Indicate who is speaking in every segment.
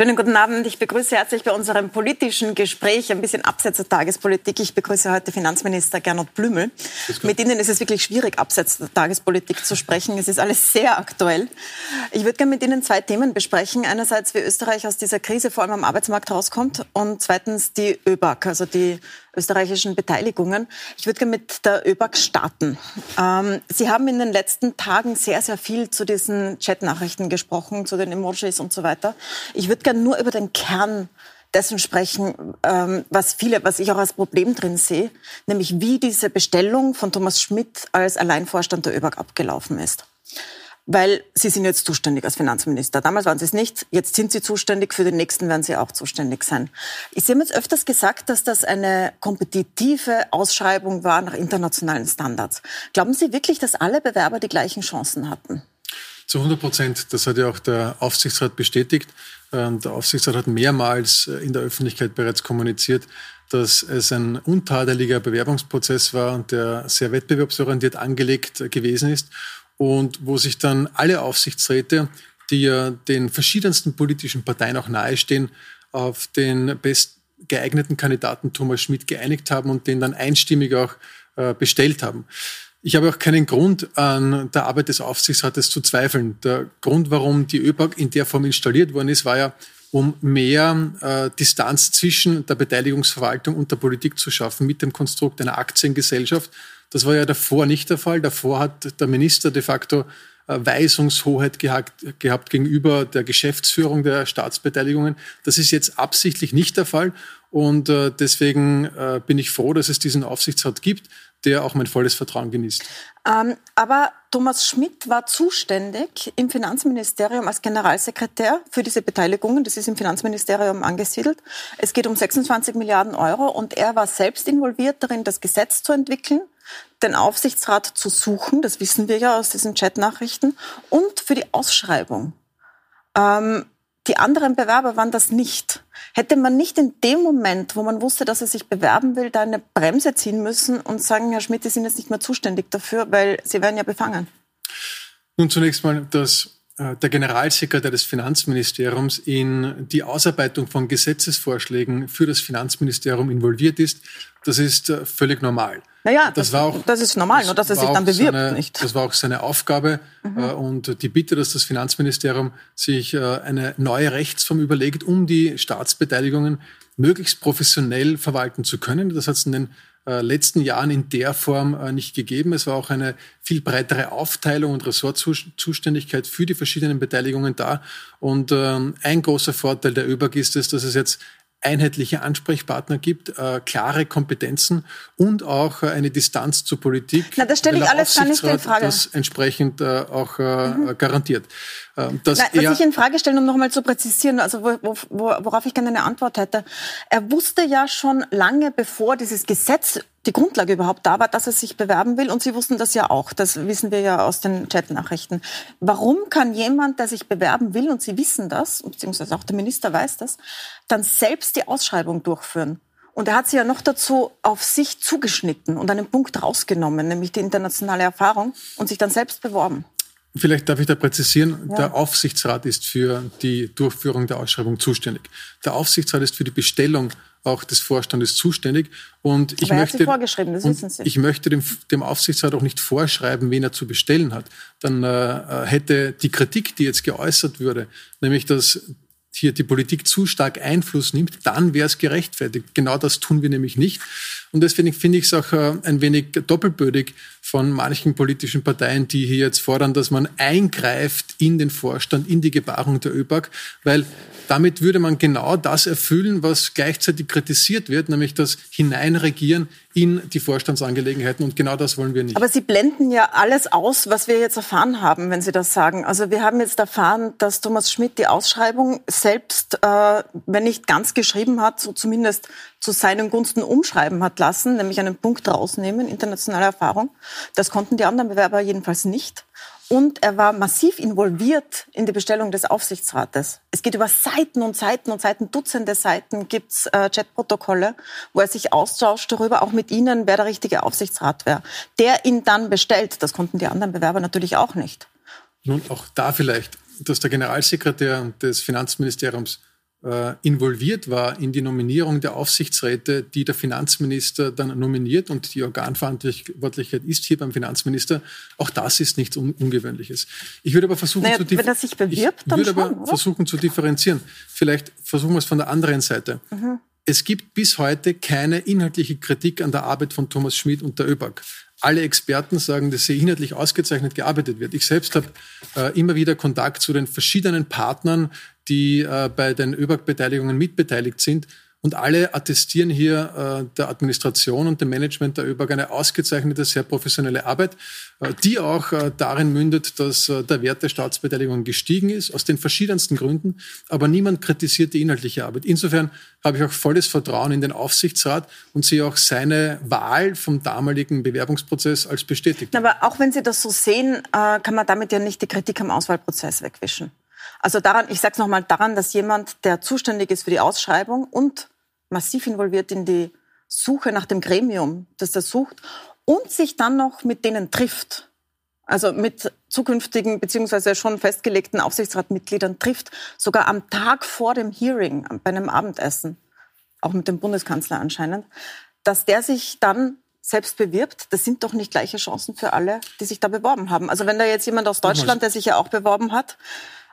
Speaker 1: Schönen guten Abend. Ich begrüße herzlich bei unserem politischen Gespräch, ein bisschen abseits der Tagespolitik. Ich begrüße heute Finanzminister Gernot Blümel. Mit Ihnen ist es wirklich schwierig, abseits der Tagespolitik zu sprechen. Es ist alles sehr aktuell. Ich würde gerne mit Ihnen zwei Themen besprechen. Einerseits, wie Österreich aus dieser Krise vor allem am Arbeitsmarkt rauskommt und zweitens die ÖBAG, also die österreichischen Beteiligungen. Ich würde gerne mit der ÖBAG starten. Ähm, Sie haben in den letzten Tagen sehr, sehr viel zu diesen Chatnachrichten gesprochen, zu den Emojis und so weiter. Ich würde gerne nur über den Kern dessen sprechen, ähm, was viele, was ich auch als Problem drin sehe, nämlich wie diese Bestellung von Thomas Schmidt als Alleinvorstand der ÖBAG abgelaufen ist weil Sie sind jetzt zuständig als Finanzminister. Damals waren Sie es nicht, jetzt sind Sie zuständig, für den nächsten werden Sie auch zuständig sein. Sie haben jetzt öfters gesagt, dass das eine kompetitive Ausschreibung war nach internationalen Standards. Glauben Sie wirklich, dass alle Bewerber die gleichen Chancen hatten?
Speaker 2: Zu 100 Prozent. Das hat ja auch der Aufsichtsrat bestätigt. Der Aufsichtsrat hat mehrmals äh, in der Öffentlichkeit bereits kommuniziert, dass es ein untadeliger Bewerbungsprozess war und der sehr wettbewerbsorientiert angelegt gewesen ist und wo sich dann alle Aufsichtsräte, die ja den verschiedensten politischen Parteien auch nahestehen, auf den bestgeeigneten Kandidaten Thomas Schmidt geeinigt haben und den dann einstimmig auch äh, bestellt haben. Ich habe auch keinen Grund an der Arbeit des Aufsichtsrates zu zweifeln. Der Grund, warum die ÖBAG in der Form installiert worden ist, war ja, um mehr äh, Distanz zwischen der Beteiligungsverwaltung und der Politik zu schaffen mit dem Konstrukt einer Aktiengesellschaft, das war ja davor nicht der Fall. Davor hat der Minister de facto äh, Weisungshoheit gehabt, gehabt gegenüber der Geschäftsführung der Staatsbeteiligungen. Das ist jetzt absichtlich nicht der Fall. Und äh, deswegen äh, bin ich froh, dass es diesen Aufsichtsrat gibt, der auch mein volles Vertrauen genießt.
Speaker 1: Ähm, aber Thomas Schmidt war zuständig im Finanzministerium als Generalsekretär für diese Beteiligungen. Das ist im Finanzministerium angesiedelt. Es geht um 26 Milliarden Euro und er war selbst involviert darin, das Gesetz zu entwickeln den Aufsichtsrat zu suchen, das wissen wir ja aus diesen Chatnachrichten, und für die Ausschreibung. Ähm, die anderen Bewerber waren das nicht. Hätte man nicht in dem Moment, wo man wusste, dass er sich bewerben will, da eine Bremse ziehen müssen und sagen, Herr Schmidt, Sie sind jetzt nicht mehr zuständig dafür, weil Sie werden ja befangen?
Speaker 2: Nun zunächst mal, dass äh, der Generalsekretär des Finanzministeriums in die Ausarbeitung von Gesetzesvorschlägen für das Finanzministerium involviert ist, das ist äh, völlig normal.
Speaker 1: Naja, das, das, war auch, das ist normal, nur dass er sich dann bewirbt,
Speaker 2: seine,
Speaker 1: nicht?
Speaker 2: Das war auch seine Aufgabe mhm. Äh, und die Bitte, dass das Finanzministerium sich eine neue Rechtsform überlegt, um die Staatsbeteiligungen möglichst professionell verwalten zu können. Das hat es in den äh, letzten Jahren in der Form äh, nicht gegeben. Es war auch eine viel breitere Aufteilung und Ressortzuständigkeit für die verschiedenen Beteiligungen da. Und ähm, ein großer Vorteil der ÖBAG ist es, dass es jetzt einheitliche Ansprechpartner gibt, äh, klare Kompetenzen und auch äh, eine Distanz zur Politik.
Speaker 1: Na, das stelle ich alles gar nicht in Frage.
Speaker 2: Das entsprechend äh, auch äh, mhm. garantiert.
Speaker 1: Ähm, das Nein, was ich in Frage stelle, um nochmal zu präzisieren, also wo, wo, worauf ich gerne eine Antwort hätte. Er wusste ja schon lange bevor dieses Gesetz die Grundlage überhaupt da war, dass er sich bewerben will. Und Sie wussten das ja auch. Das wissen wir ja aus den Chatnachrichten. Warum kann jemand, der sich bewerben will, und Sie wissen das, beziehungsweise auch der Minister weiß das, dann selbst die Ausschreibung durchführen? Und er hat sie ja noch dazu auf sich zugeschnitten und einen Punkt rausgenommen, nämlich die internationale Erfahrung, und sich dann selbst beworben.
Speaker 2: Vielleicht darf ich da präzisieren, ja. der Aufsichtsrat ist für die Durchführung der Ausschreibung zuständig. Der Aufsichtsrat ist für die Bestellung auch des Vorstandes zuständig. Und ich möchte, ich möchte dem, dem, Aufsichtsrat auch nicht vorschreiben, wen er zu bestellen hat. Dann äh, hätte die Kritik, die jetzt geäußert würde, nämlich dass hier die Politik zu stark Einfluss nimmt, dann wäre es gerechtfertigt. Genau das tun wir nämlich nicht. Und deswegen finde ich es auch äh, ein wenig doppelbödig von manchen politischen Parteien, die hier jetzt fordern, dass man eingreift in den Vorstand, in die Gebarung der ÖBAG, weil damit würde man genau das erfüllen, was gleichzeitig kritisiert wird, nämlich das Hineinregieren in die Vorstandsangelegenheiten. Und genau das wollen wir nicht.
Speaker 1: Aber Sie blenden ja alles aus, was wir jetzt erfahren haben, wenn Sie das sagen. Also wir haben jetzt erfahren, dass Thomas Schmidt die Ausschreibung selbst, äh, wenn nicht ganz geschrieben hat, so zumindest zu seinen Gunsten umschreiben hat lassen, nämlich einen Punkt rausnehmen, internationale Erfahrung. Das konnten die anderen Bewerber jedenfalls nicht. Und er war massiv involviert in die Bestellung des Aufsichtsrates. Es geht über Seiten und Seiten und Seiten, Dutzende Seiten gibt's äh, Chatprotokolle, wo er sich austauscht darüber, auch mit Ihnen, wer der richtige Aufsichtsrat wäre. Der ihn dann bestellt. Das konnten die anderen Bewerber natürlich auch nicht.
Speaker 2: Nun, auch da vielleicht, dass der Generalsekretär des Finanzministeriums äh, involviert war in die Nominierung der Aufsichtsräte, die der Finanzminister dann nominiert und die Organverantwortlichkeit ist hier beim Finanzminister. Auch das ist nichts Un Ungewöhnliches. Ich würde aber versuchen,
Speaker 1: naja, zu bewirbt,
Speaker 2: ich würde aber versuchen zu differenzieren. Vielleicht versuchen wir es von der anderen Seite. Mhm. Es gibt bis heute keine inhaltliche Kritik an der Arbeit von Thomas Schmidt und der ÖBAG alle Experten sagen, dass sie inhaltlich ausgezeichnet gearbeitet wird. Ich selbst habe äh, immer wieder Kontakt zu den verschiedenen Partnern, die äh, bei den ÖBAG-Beteiligungen mitbeteiligt sind. Und alle attestieren hier äh, der Administration und dem Management der ÖBAG eine ausgezeichnete, sehr professionelle Arbeit, äh, die auch äh, darin mündet, dass äh, der Wert der Staatsbeteiligung gestiegen ist, aus den verschiedensten Gründen. Aber niemand kritisiert die inhaltliche Arbeit. Insofern habe ich auch volles Vertrauen in den Aufsichtsrat und sehe auch seine Wahl vom damaligen Bewerbungsprozess als bestätigt.
Speaker 1: Aber auch wenn Sie das so sehen, äh, kann man damit ja nicht die Kritik am Auswahlprozess wegwischen. Also daran, ich sage es nochmal, daran, dass jemand, der zuständig ist für die Ausschreibung und massiv involviert in die Suche nach dem Gremium, das das sucht und sich dann noch mit denen trifft, also mit zukünftigen beziehungsweise schon festgelegten Aufsichtsratmitgliedern trifft, sogar am Tag vor dem Hearing, bei einem Abendessen, auch mit dem Bundeskanzler anscheinend, dass der sich dann selbst bewirbt, das sind doch nicht gleiche Chancen für alle, die sich da beworben haben. Also wenn da jetzt jemand aus Deutschland, der sich ja auch beworben hat,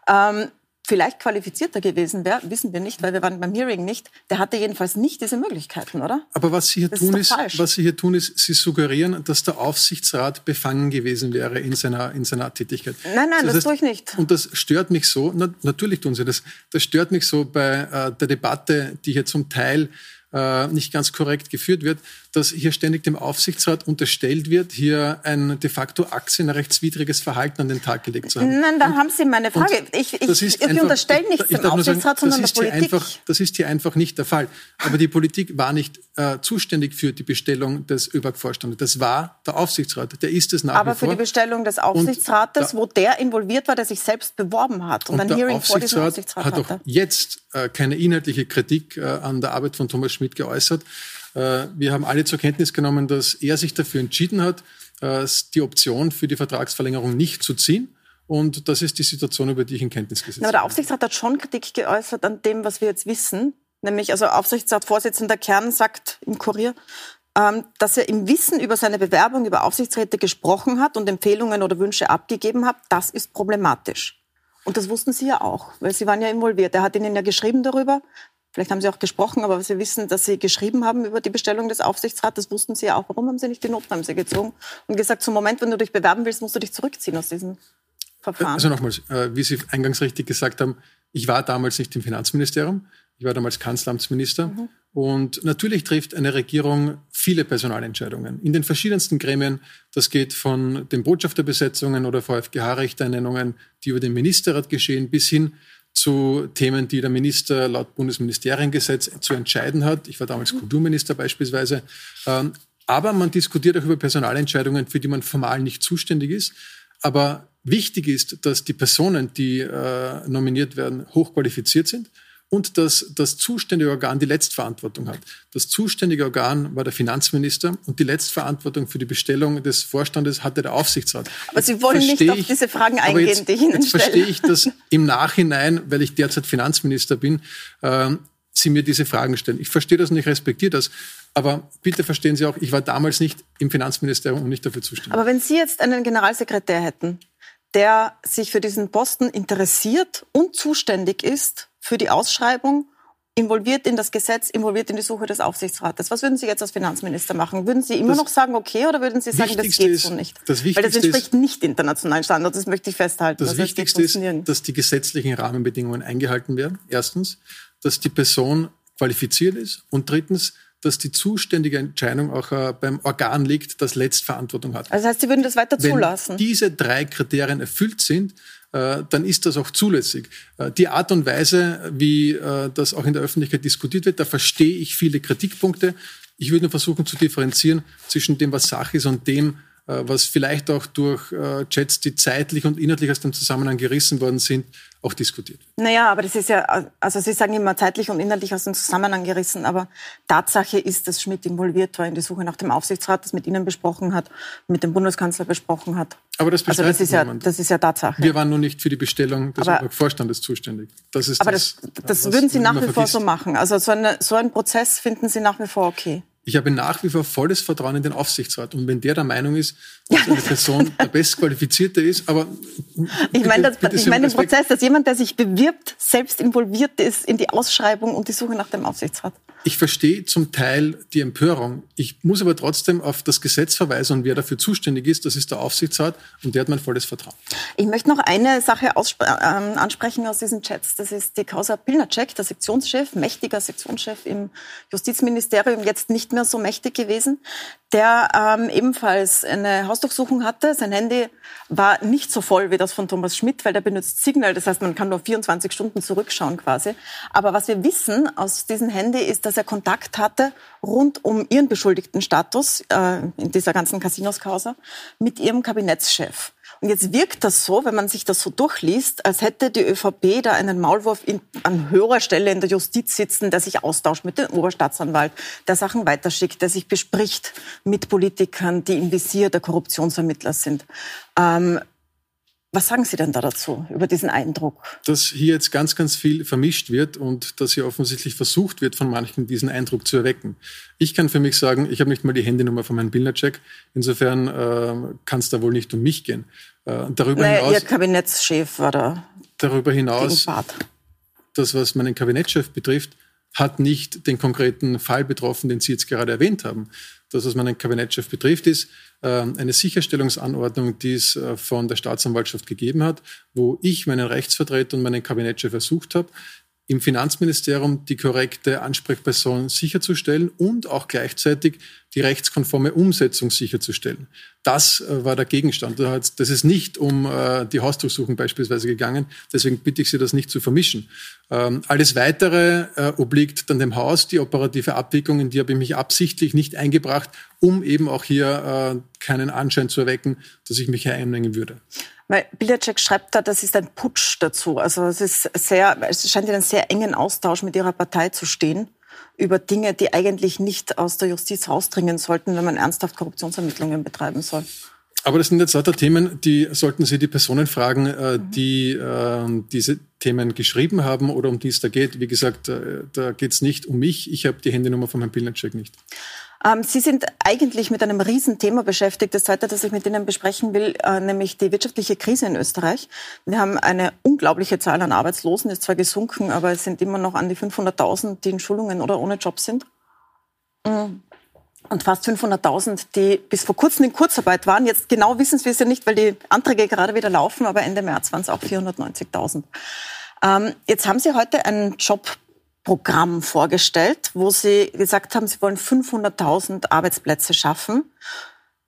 Speaker 1: ähm, vielleicht qualifizierter gewesen wäre, wissen wir nicht, weil wir waren beim Hearing nicht. Der hatte jedenfalls nicht diese Möglichkeiten, oder?
Speaker 2: Aber was Sie hier das tun ist, ist was Sie hier tun ist, Sie suggerieren, dass der Aufsichtsrat befangen gewesen wäre in seiner in seiner Tätigkeit.
Speaker 1: Nein, nein, das, das heißt, tue ich nicht.
Speaker 2: Und das stört mich so. Na, natürlich tun Sie das. Das stört mich so bei äh, der Debatte, die hier zum Teil äh, nicht ganz korrekt geführt wird, dass hier ständig dem Aufsichtsrat unterstellt wird, hier ein de facto aktienrechtswidriges Verhalten an den Tag gelegt zu haben.
Speaker 1: Nein, da haben Sie meine Frage. Ich, ich, ich einfach, unterstelle nichts dem Aufsichtsrat, sagen, sondern der Politik.
Speaker 2: Einfach, das ist hier einfach nicht der Fall. Aber die Politik war nicht äh, zuständig für die Bestellung des ÖBAG-Vorstandes. Das war der Aufsichtsrat. Der ist es nach
Speaker 1: Aber
Speaker 2: wie vor.
Speaker 1: für die Bestellung des Aufsichtsrates, da, wo der involviert war, der sich selbst beworben hat
Speaker 2: und, und ein Hearing vor diesem Aufsichtsrat hat hatte. auch jetzt äh, keine inhaltliche Kritik äh, an der Arbeit von Thomas Schmidt geäußert. Äh, wir haben alle zur Kenntnis genommen, dass er sich dafür entschieden hat, äh, die Option für die Vertragsverlängerung nicht zu ziehen. Und das ist die Situation, über die ich in Kenntnis gesetzt habe.
Speaker 1: Aber der Aufsichtsrat hat schon Kritik geäußert an dem, was wir jetzt wissen. Nämlich, also Aufsichtsratsvorsitzender Kern sagt im Kurier, ähm, dass er im Wissen über seine Bewerbung über Aufsichtsräte gesprochen hat und Empfehlungen oder Wünsche abgegeben hat. Das ist problematisch. Und das wussten Sie ja auch, weil Sie waren ja involviert. Er hat Ihnen ja geschrieben darüber. Vielleicht haben Sie auch gesprochen, aber Sie wissen, dass Sie geschrieben haben über die Bestellung des Aufsichtsrats. Das wussten Sie ja auch. Warum haben Sie nicht die Notbremse gezogen und gesagt, zum Moment, wenn du dich bewerben willst, musst du dich zurückziehen aus diesem Verfahren?
Speaker 2: Also nochmals, äh, wie Sie eingangs richtig gesagt haben, ich war damals nicht im Finanzministerium. Ich war damals Kanzleramtsminister. Mhm. Und natürlich trifft eine Regierung viele Personalentscheidungen in den verschiedensten Gremien. Das geht von den Botschafterbesetzungen oder VfGH-Richterernennungen, die über den Ministerrat geschehen, bis hin zu Themen, die der Minister laut Bundesministeriengesetz zu entscheiden hat. Ich war damals mhm. Kulturminister beispielsweise. Ähm, aber man diskutiert auch über Personalentscheidungen, für die man formal nicht zuständig ist. Aber wichtig ist, dass die Personen, die äh, nominiert werden, hochqualifiziert sind und dass das zuständige Organ die Letztverantwortung hat. Das zuständige Organ war der Finanzminister und die Letztverantwortung für die Bestellung des Vorstandes hatte der Aufsichtsrat.
Speaker 1: Aber Sie wollen nicht auf diese Fragen eingehen,
Speaker 2: jetzt,
Speaker 1: die ich Ihnen
Speaker 2: Jetzt stelle. verstehe ich, dass im Nachhinein, weil ich derzeit Finanzminister bin, äh, Sie mir diese Fragen stellen. Ich verstehe das und ich respektiere das. Aber bitte verstehen Sie auch, ich war damals nicht im Finanzministerium und nicht dafür zuständig.
Speaker 1: Aber wenn Sie jetzt einen Generalsekretär hätten, der sich für diesen Posten interessiert und zuständig ist für die Ausschreibung, involviert in das Gesetz, involviert in die Suche des Aufsichtsrates. Was würden Sie jetzt als Finanzminister machen? Würden Sie immer das noch sagen, okay, oder würden Sie sagen, das geht ist, so nicht?
Speaker 2: Das
Speaker 1: Weil das entspricht ist, nicht internationalen Standards, das möchte ich festhalten.
Speaker 2: Das, das Wichtigste ist, dass die gesetzlichen Rahmenbedingungen eingehalten werden. Erstens, dass die Person qualifiziert ist und drittens, dass die zuständige Entscheidung auch äh, beim Organ liegt, das Letztverantwortung hat.
Speaker 1: Also das heißt, Sie würden das weiter zulassen?
Speaker 2: Wenn diese drei Kriterien erfüllt sind, dann ist das auch zulässig. Äh, die Art und Weise, wie äh, das auch in der Öffentlichkeit diskutiert wird, da verstehe ich viele Kritikpunkte. Ich würde nur versuchen zu differenzieren zwischen dem, was Sache ist und dem, äh, was vielleicht auch durch äh, Chats, die zeitlich und inhaltlich aus dem Zusammenhang gerissen worden sind, auch diskutiert.
Speaker 1: Naja, aber das ist ja, also Sie sagen immer zeitlich und inhaltlich aus dem Zusammenhang gerissen, aber Tatsache ist, dass Schmidt involviert war in die Suche nach dem Aufsichtsrat, das mit Ihnen besprochen hat, mit dem Bundeskanzler besprochen hat.
Speaker 2: Aber das,
Speaker 1: also das ist ja, das ist ja Tatsache.
Speaker 2: Wir waren nur nicht für die Bestellung des aber, Vorstandes zuständig.
Speaker 1: Das ist aber das, das, das würden Sie nach wie vor so machen. Also so, eine, so einen Prozess finden Sie nach wie vor okay
Speaker 2: ich habe nach wie vor volles Vertrauen in den Aufsichtsrat. Und wenn der der Meinung ist, dass eine Person der bestqualifizierte ist, aber
Speaker 1: ich meine, das, ich meine den Prozess, dass jemand, der sich bewirbt, selbst involviert ist in die Ausschreibung und die Suche nach dem Aufsichtsrat.
Speaker 2: Ich verstehe zum Teil die Empörung. Ich muss aber trotzdem auf das Gesetz verweisen und wer dafür zuständig ist, das ist der Aufsichtsrat und der hat mein volles Vertrauen.
Speaker 1: Ich möchte noch eine Sache äh, ansprechen aus diesen Chats. Das ist die Causa Pilnacek, der Sektionschef, mächtiger Sektionschef im Justizministerium, jetzt nicht mehr so mächtig gewesen, der ähm, ebenfalls eine Hausdurchsuchung hatte. Sein Handy war nicht so voll wie das von Thomas Schmidt, weil der benutzt Signal. Das heißt, man kann nur 24 Stunden zurückschauen quasi. Aber was wir wissen aus diesem Handy ist, dass er Kontakt hatte rund um ihren beschuldigten Status äh, in dieser ganzen Casinos-Causa mit ihrem Kabinettschef. Und jetzt wirkt das so, wenn man sich das so durchliest, als hätte die ÖVP da einen Maulwurf in, an höherer Stelle in der Justiz sitzen, der sich austauscht mit dem Oberstaatsanwalt, der Sachen weiterschickt, der sich bespricht mit Politikern, die im Visier der Korruptionsermittler sind. Ähm, was sagen Sie denn da dazu, über diesen Eindruck?
Speaker 2: Dass hier jetzt ganz, ganz viel vermischt wird und dass hier offensichtlich versucht wird, von manchen diesen Eindruck zu erwecken. Ich kann für mich sagen, ich habe nicht mal die Handynummer von Herrn Billnercheck. Insofern äh, kann es da wohl nicht um mich gehen.
Speaker 1: Äh, darüber naja, hinaus, Ihr Kabinettschef war da.
Speaker 2: Darüber hinaus, das, was meinen Kabinettschef betrifft, hat nicht den konkreten Fall betroffen, den Sie jetzt gerade erwähnt haben. Das, was meinen Kabinettschef betrifft, ist, ähm, eine Sicherstellungsanordnung, die es äh, von der Staatsanwaltschaft gegeben hat, wo ich meinen Rechtsvertreter und meinen Kabinettchef versucht habe, im Finanzministerium die korrekte Ansprechperson sicherzustellen und auch gleichzeitig die rechtskonforme Umsetzung sicherzustellen. Das äh, war der Gegenstand. Das ist nicht um äh, die Hausdurchsuchung beispielsweise gegangen. Deswegen bitte ich Sie, das nicht zu vermischen. Ähm, alles Weitere äh, obliegt dann dem Haus. Die operative Abwicklung, in die habe ich mich absichtlich nicht eingebracht, um eben auch hier keinen Anschein zu erwecken, dass ich mich hier einmengen würde.
Speaker 1: Weil Bildercheck schreibt da, das ist ein Putsch dazu. Also es ist sehr, es scheint in einem sehr engen Austausch mit ihrer Partei zu stehen über Dinge, die eigentlich nicht aus der Justiz rausdringen sollten, wenn man ernsthaft Korruptionsermittlungen betreiben soll.
Speaker 2: Aber das sind jetzt lauter Themen, die sollten Sie die Personen fragen, äh, die äh, diese Themen geschrieben haben oder um die es da geht. Wie gesagt, äh, da geht es nicht um mich. Ich habe die Handynummer von Herrn Bildnercheck nicht.
Speaker 1: Ähm, Sie sind eigentlich mit einem Riesenthema beschäftigt, das zweite, das ich mit Ihnen besprechen will, äh, nämlich die wirtschaftliche Krise in Österreich. Wir haben eine unglaubliche Zahl an Arbeitslosen, ist zwar gesunken, aber es sind immer noch an die 500.000, die in Schulungen oder ohne Job sind. Mhm. Und fast 500.000, die bis vor kurzem in Kurzarbeit waren. Jetzt genau wissen wir es ja nicht, weil die Anträge gerade wieder laufen, aber Ende März waren es auch 490.000. Ähm, jetzt haben Sie heute einen Job Programm vorgestellt, wo Sie gesagt haben, Sie wollen 500.000 Arbeitsplätze schaffen.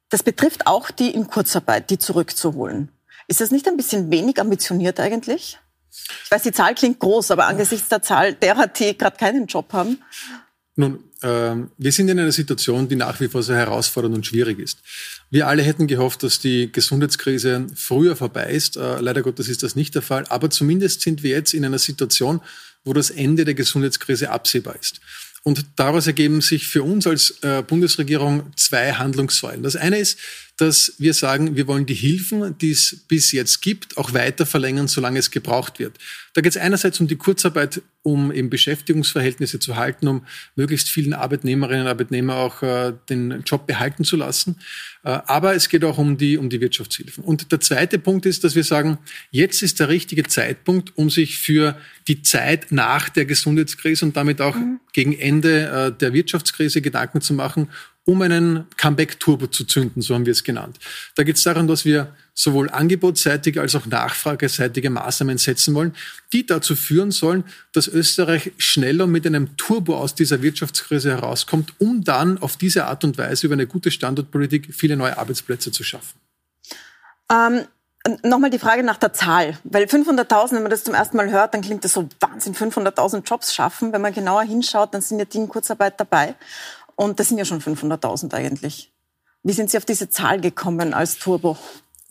Speaker 1: Das betrifft auch die in Kurzarbeit, die zurückzuholen. Ist das nicht ein bisschen wenig ambitioniert eigentlich? Ich weiß, die Zahl klingt groß, aber angesichts der Zahl derer, die gerade keinen Job haben.
Speaker 2: Nun, äh, wir sind in einer Situation, die nach wie vor sehr herausfordernd und schwierig ist. Wir alle hätten gehofft, dass die Gesundheitskrise früher vorbei ist. Äh, leider Gottes ist das nicht der Fall. Aber zumindest sind wir jetzt in einer Situation, wo das Ende der Gesundheitskrise absehbar ist. Und daraus ergeben sich für uns als äh, Bundesregierung zwei Handlungssäulen. Das eine ist, dass wir sagen, wir wollen die Hilfen, die es bis jetzt gibt, auch weiter verlängern, solange es gebraucht wird. Da geht es einerseits um die Kurzarbeit, um eben Beschäftigungsverhältnisse zu halten, um möglichst vielen Arbeitnehmerinnen und Arbeitnehmern auch äh, den Job behalten zu lassen. Äh, aber es geht auch um die, um die Wirtschaftshilfen. Und der zweite Punkt ist, dass wir sagen, jetzt ist der richtige Zeitpunkt, um sich für die Zeit nach der Gesundheitskrise und damit auch mhm. gegen Ende äh, der Wirtschaftskrise Gedanken zu machen um einen Comeback-Turbo zu zünden, so haben wir es genannt. Da geht es darum, dass wir sowohl angebotsseitige als auch nachfrageseitige Maßnahmen setzen wollen, die dazu führen sollen, dass Österreich schneller mit einem Turbo aus dieser Wirtschaftskrise herauskommt, um dann auf diese Art und Weise über eine gute Standortpolitik viele neue Arbeitsplätze zu schaffen.
Speaker 1: Ähm Nochmal die Frage nach der Zahl, weil 500.000, wenn man das zum ersten Mal hört, dann klingt das so Wahnsinn, 500.000 Jobs schaffen. Wenn man genauer hinschaut, dann sind ja die in Kurzarbeit dabei. Und das sind ja schon 500.000 eigentlich. Wie sind Sie auf diese Zahl gekommen als Turbo?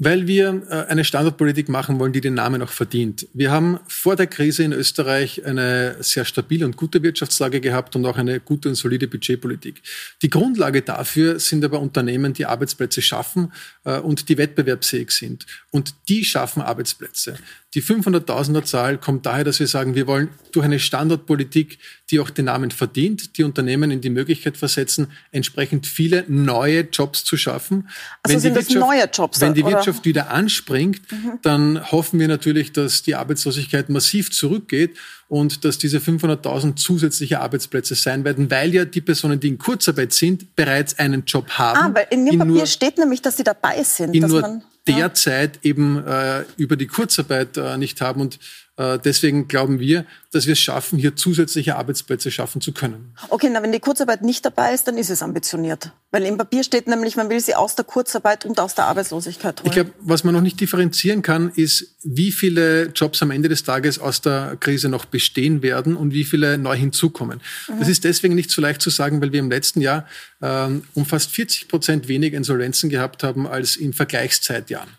Speaker 2: Weil wir äh, eine Standardpolitik machen wollen, die den Namen auch verdient. Wir haben vor der Krise in Österreich eine sehr stabile und gute Wirtschaftslage gehabt und auch eine gute und solide Budgetpolitik. Die Grundlage dafür sind aber Unternehmen, die Arbeitsplätze schaffen äh, und die wettbewerbsfähig sind. Und die schaffen Arbeitsplätze. Die 500.000er Zahl kommt daher, dass wir sagen, wir wollen durch eine Standardpolitik, die auch den Namen verdient, die Unternehmen in die Möglichkeit versetzen, entsprechend viele neue Jobs zu schaffen.
Speaker 1: Also wenn sind die Wirtschaft, neue Jobs?
Speaker 2: Wenn die oder? Wirtschaft wieder anspringt, mhm. dann hoffen wir natürlich, dass die Arbeitslosigkeit massiv zurückgeht und dass diese 500.000 zusätzliche Arbeitsplätze sein werden, weil ja die Personen, die in Kurzarbeit sind, bereits einen Job haben.
Speaker 1: Ah, weil in Ihrem Papier steht nämlich, dass sie dabei sind.
Speaker 2: In nur derzeit eben äh, über die Kurzarbeit äh, nicht haben. Und deswegen glauben wir, dass wir es schaffen, hier zusätzliche Arbeitsplätze schaffen zu können.
Speaker 1: Okay, na, wenn die Kurzarbeit nicht dabei ist, dann ist es ambitioniert. Weil im Papier steht nämlich, man will sie aus der Kurzarbeit und aus der Arbeitslosigkeit holen.
Speaker 2: Ich glaube, was man noch nicht differenzieren kann, ist, wie viele Jobs am Ende des Tages aus der Krise noch bestehen werden und wie viele neu hinzukommen. Mhm. Das ist deswegen nicht so leicht zu sagen, weil wir im letzten Jahr ähm, um fast 40 Prozent weniger Insolvenzen gehabt haben als in Vergleichszeitjahren.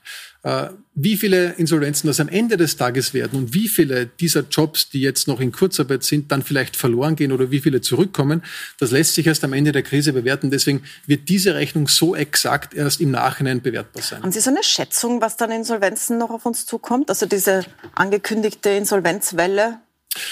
Speaker 2: Äh, wie viele Insolvenzen das am Ende des Tages werden und wie viele dieser Jobs, die jetzt noch in Kurzarbeit sind, dann vielleicht verloren gehen oder wie viele zurückkommen, das lässt sich erst am Ende der Krise bewerten. Deswegen wird diese Rechnung so exakt erst im Nachhinein bewertbar sein.
Speaker 1: Haben Sie so eine Schätzung, was dann Insolvenzen noch auf uns zukommt? Also diese angekündigte Insolvenzwelle,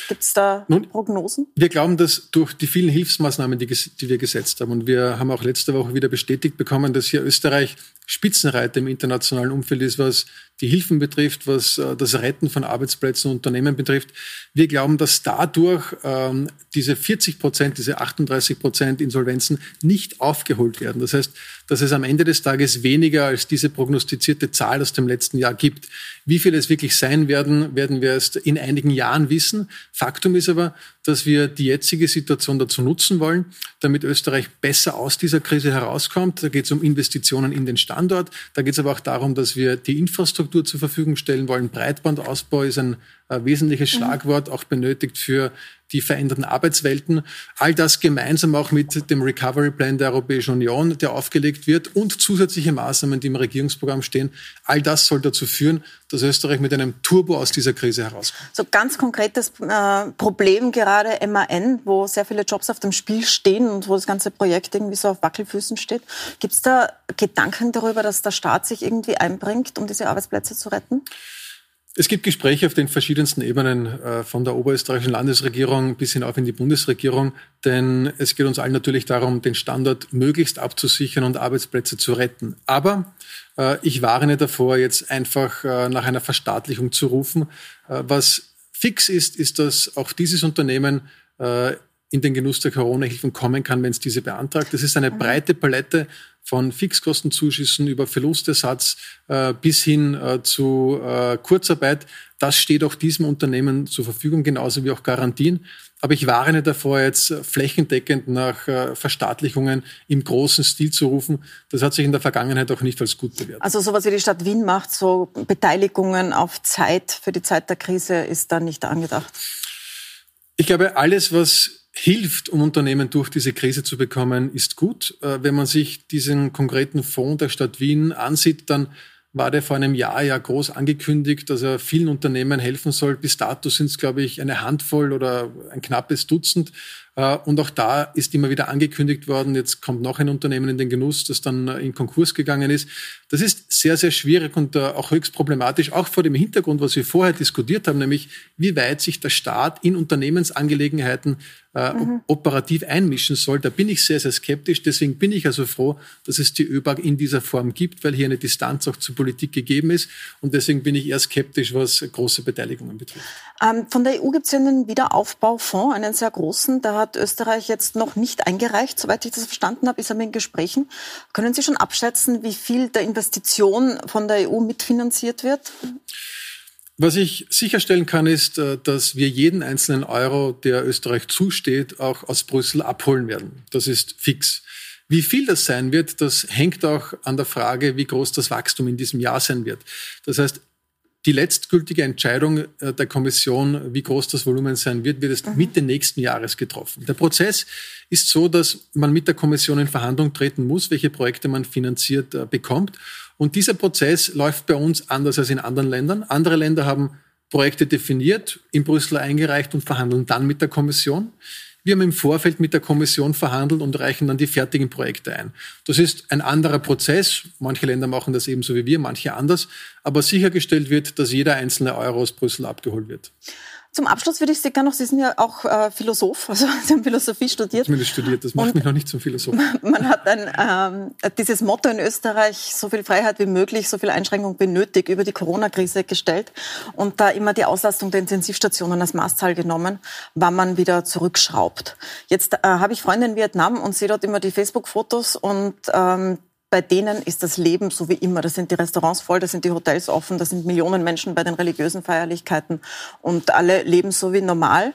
Speaker 1: Gibt es da Nun, Prognosen?
Speaker 2: Wir glauben, dass durch die vielen Hilfsmaßnahmen, die, die, wir gesetzt haben, und wir haben auch letzte Woche wieder bestätigt bekommen, dass hier Österreich Spitzenreiter im internationalen Umfeld ist, was die Hilfen betrifft, was äh, das Retten von Arbeitsplätzen und Unternehmen betrifft. Wir glauben, dass dadurch ähm, diese 40 Prozent, diese 38 Prozent Insolvenzen nicht aufgeholt werden. Das heißt, dass es am Ende des Tages weniger als diese prognostizierte Zahl aus dem letzten Jahr gibt. Wie viele es wirklich sein werden, werden wir erst in einigen Jahren wissen. Faktum ist aber, dass wir die jetzige Situation dazu nutzen wollen, damit Österreich besser aus dieser Krise herauskommt. Da geht es um Investitionen in den Standort. Da geht es aber auch darum, dass wir die Infrastruktur zur Verfügung stellen wollen. Breitbandausbau ist ein äh, wesentliches mhm. Schlagwort, auch benötigt für die veränderten Arbeitswelten. All das gemeinsam auch mit dem Recovery Plan der Europäischen Union, der aufgelegt wird und zusätzliche Maßnahmen, die im Regierungsprogramm stehen. All das soll dazu führen, dass Österreich mit einem Turbo aus dieser Krise herauskommt.
Speaker 1: So ganz konkretes äh, Problem gerade MAN, wo sehr viele Jobs auf dem Spiel stehen und wo das ganze Projekt irgendwie so auf Wackelfüßen steht. Gibt es da Gedanken darüber, dass der Staat sich irgendwie einbringt, um diese Arbeitsplätze zu retten?
Speaker 2: Es gibt Gespräche auf den verschiedensten Ebenen, äh, von der oberösterreichischen Landesregierung bis hinauf in die Bundesregierung, denn es geht uns allen natürlich darum, den Standort möglichst abzusichern und Arbeitsplätze zu retten. Aber äh, ich warne davor, jetzt einfach äh, nach einer Verstaatlichung zu rufen. Was fix ist, ist, dass auch dieses Unternehmen in den Genuss der Corona-Hilfen kommen kann, wenn es diese beantragt. Das ist eine mhm. breite Palette von Fixkostenzuschüssen über Verlustersatz äh, bis hin äh, zu äh, Kurzarbeit. Das steht auch diesem Unternehmen zur Verfügung, genauso wie auch Garantien. Aber ich warne davor, jetzt flächendeckend nach äh, Verstaatlichungen im großen Stil zu rufen. Das hat sich in der Vergangenheit auch nicht als gut bewährt.
Speaker 1: Also sowas wie die Stadt Wien macht, so Beteiligungen auf Zeit für die Zeit der Krise ist da nicht angedacht.
Speaker 2: Ich glaube, alles, was hilft, um Unternehmen durch diese Krise zu bekommen, ist gut. Äh, wenn man sich diesen konkreten Fonds der Stadt Wien ansieht, dann war der vor einem Jahr ja groß angekündigt, dass er vielen Unternehmen helfen soll. Bis dato sind es, glaube ich, eine Handvoll oder ein knappes Dutzend. Äh, und auch da ist immer wieder angekündigt worden, jetzt kommt noch ein Unternehmen in den Genuss, das dann äh, in Konkurs gegangen ist. Das ist sehr, sehr schwierig und äh, auch höchst problematisch, auch vor dem Hintergrund, was wir vorher diskutiert haben, nämlich wie weit sich der Staat in Unternehmensangelegenheiten mhm. operativ einmischen soll. Da bin ich sehr, sehr skeptisch. Deswegen bin ich also froh, dass es die ÖBAG in dieser Form gibt, weil hier eine Distanz auch zur Politik gegeben ist. Und deswegen bin ich eher skeptisch, was große Beteiligungen betrifft.
Speaker 1: Ähm, von der EU gibt es ja einen Wiederaufbaufonds, einen sehr großen. Da hat Österreich jetzt noch nicht eingereicht, soweit ich das verstanden habe, ist er in Gesprächen. Können Sie schon abschätzen, wie viel der Investition von der EU mitfinanziert wird?
Speaker 2: Was ich sicherstellen kann, ist, äh, dass wir jeden einzelnen Euro, der Österreich zusteht, auch aus Brüssel abholen werden. Das ist fix. Wie viel das sein wird, das hängt auch an der Frage, wie groß das Wachstum in diesem Jahr sein wird. Das heißt, Die letztgültige Entscheidung äh, der Kommission, wie groß das Volumen sein wird, wird erst mhm. Mitte nächsten Jahres getroffen. Der Prozess ist so, dass man mit der Kommission in Verhandlung treten muss, welche Projekte man finanziert äh, bekommt. Und dieser Prozess läuft bei uns anders als in anderen Ländern. Andere Länder haben Projekte definiert, in Brüssel eingereicht und verhandeln dann mit der Kommission. Wir haben im Vorfeld mit der Kommission verhandelt und reichen dann die fertigen Projekte ein. Das ist ein anderer Prozess. Manche Länder machen das ebenso wie wir, manche anders. Aber sichergestellt wird, dass jeder einzelne Euro aus Brüssel abgeholt wird.
Speaker 1: Zum Abschluss würde ich Sie gerne noch, Sie sind ja auch äh, Philosoph, also Sie haben Philosophie studiert.
Speaker 2: Zumindest studiert, das macht und mich noch nicht zum Philosoph.
Speaker 1: Man hat ein, ähm, dieses Motto in Österreich, so viel Freiheit wie möglich, so viel Einschränkung wie nötig, über die Corona-Krise gestellt und da immer die Auslastung der Intensivstationen als Maßzahl genommen, wann man wieder zurückschraubt. Jetzt äh, habe ich Freunde in Vietnam und sehe dort immer die Facebook-Fotos und ähm, bei denen ist das Leben so wie immer. Da sind die Restaurants voll, da sind die Hotels offen, da sind Millionen Menschen bei den religiösen Feierlichkeiten und alle leben so wie normal.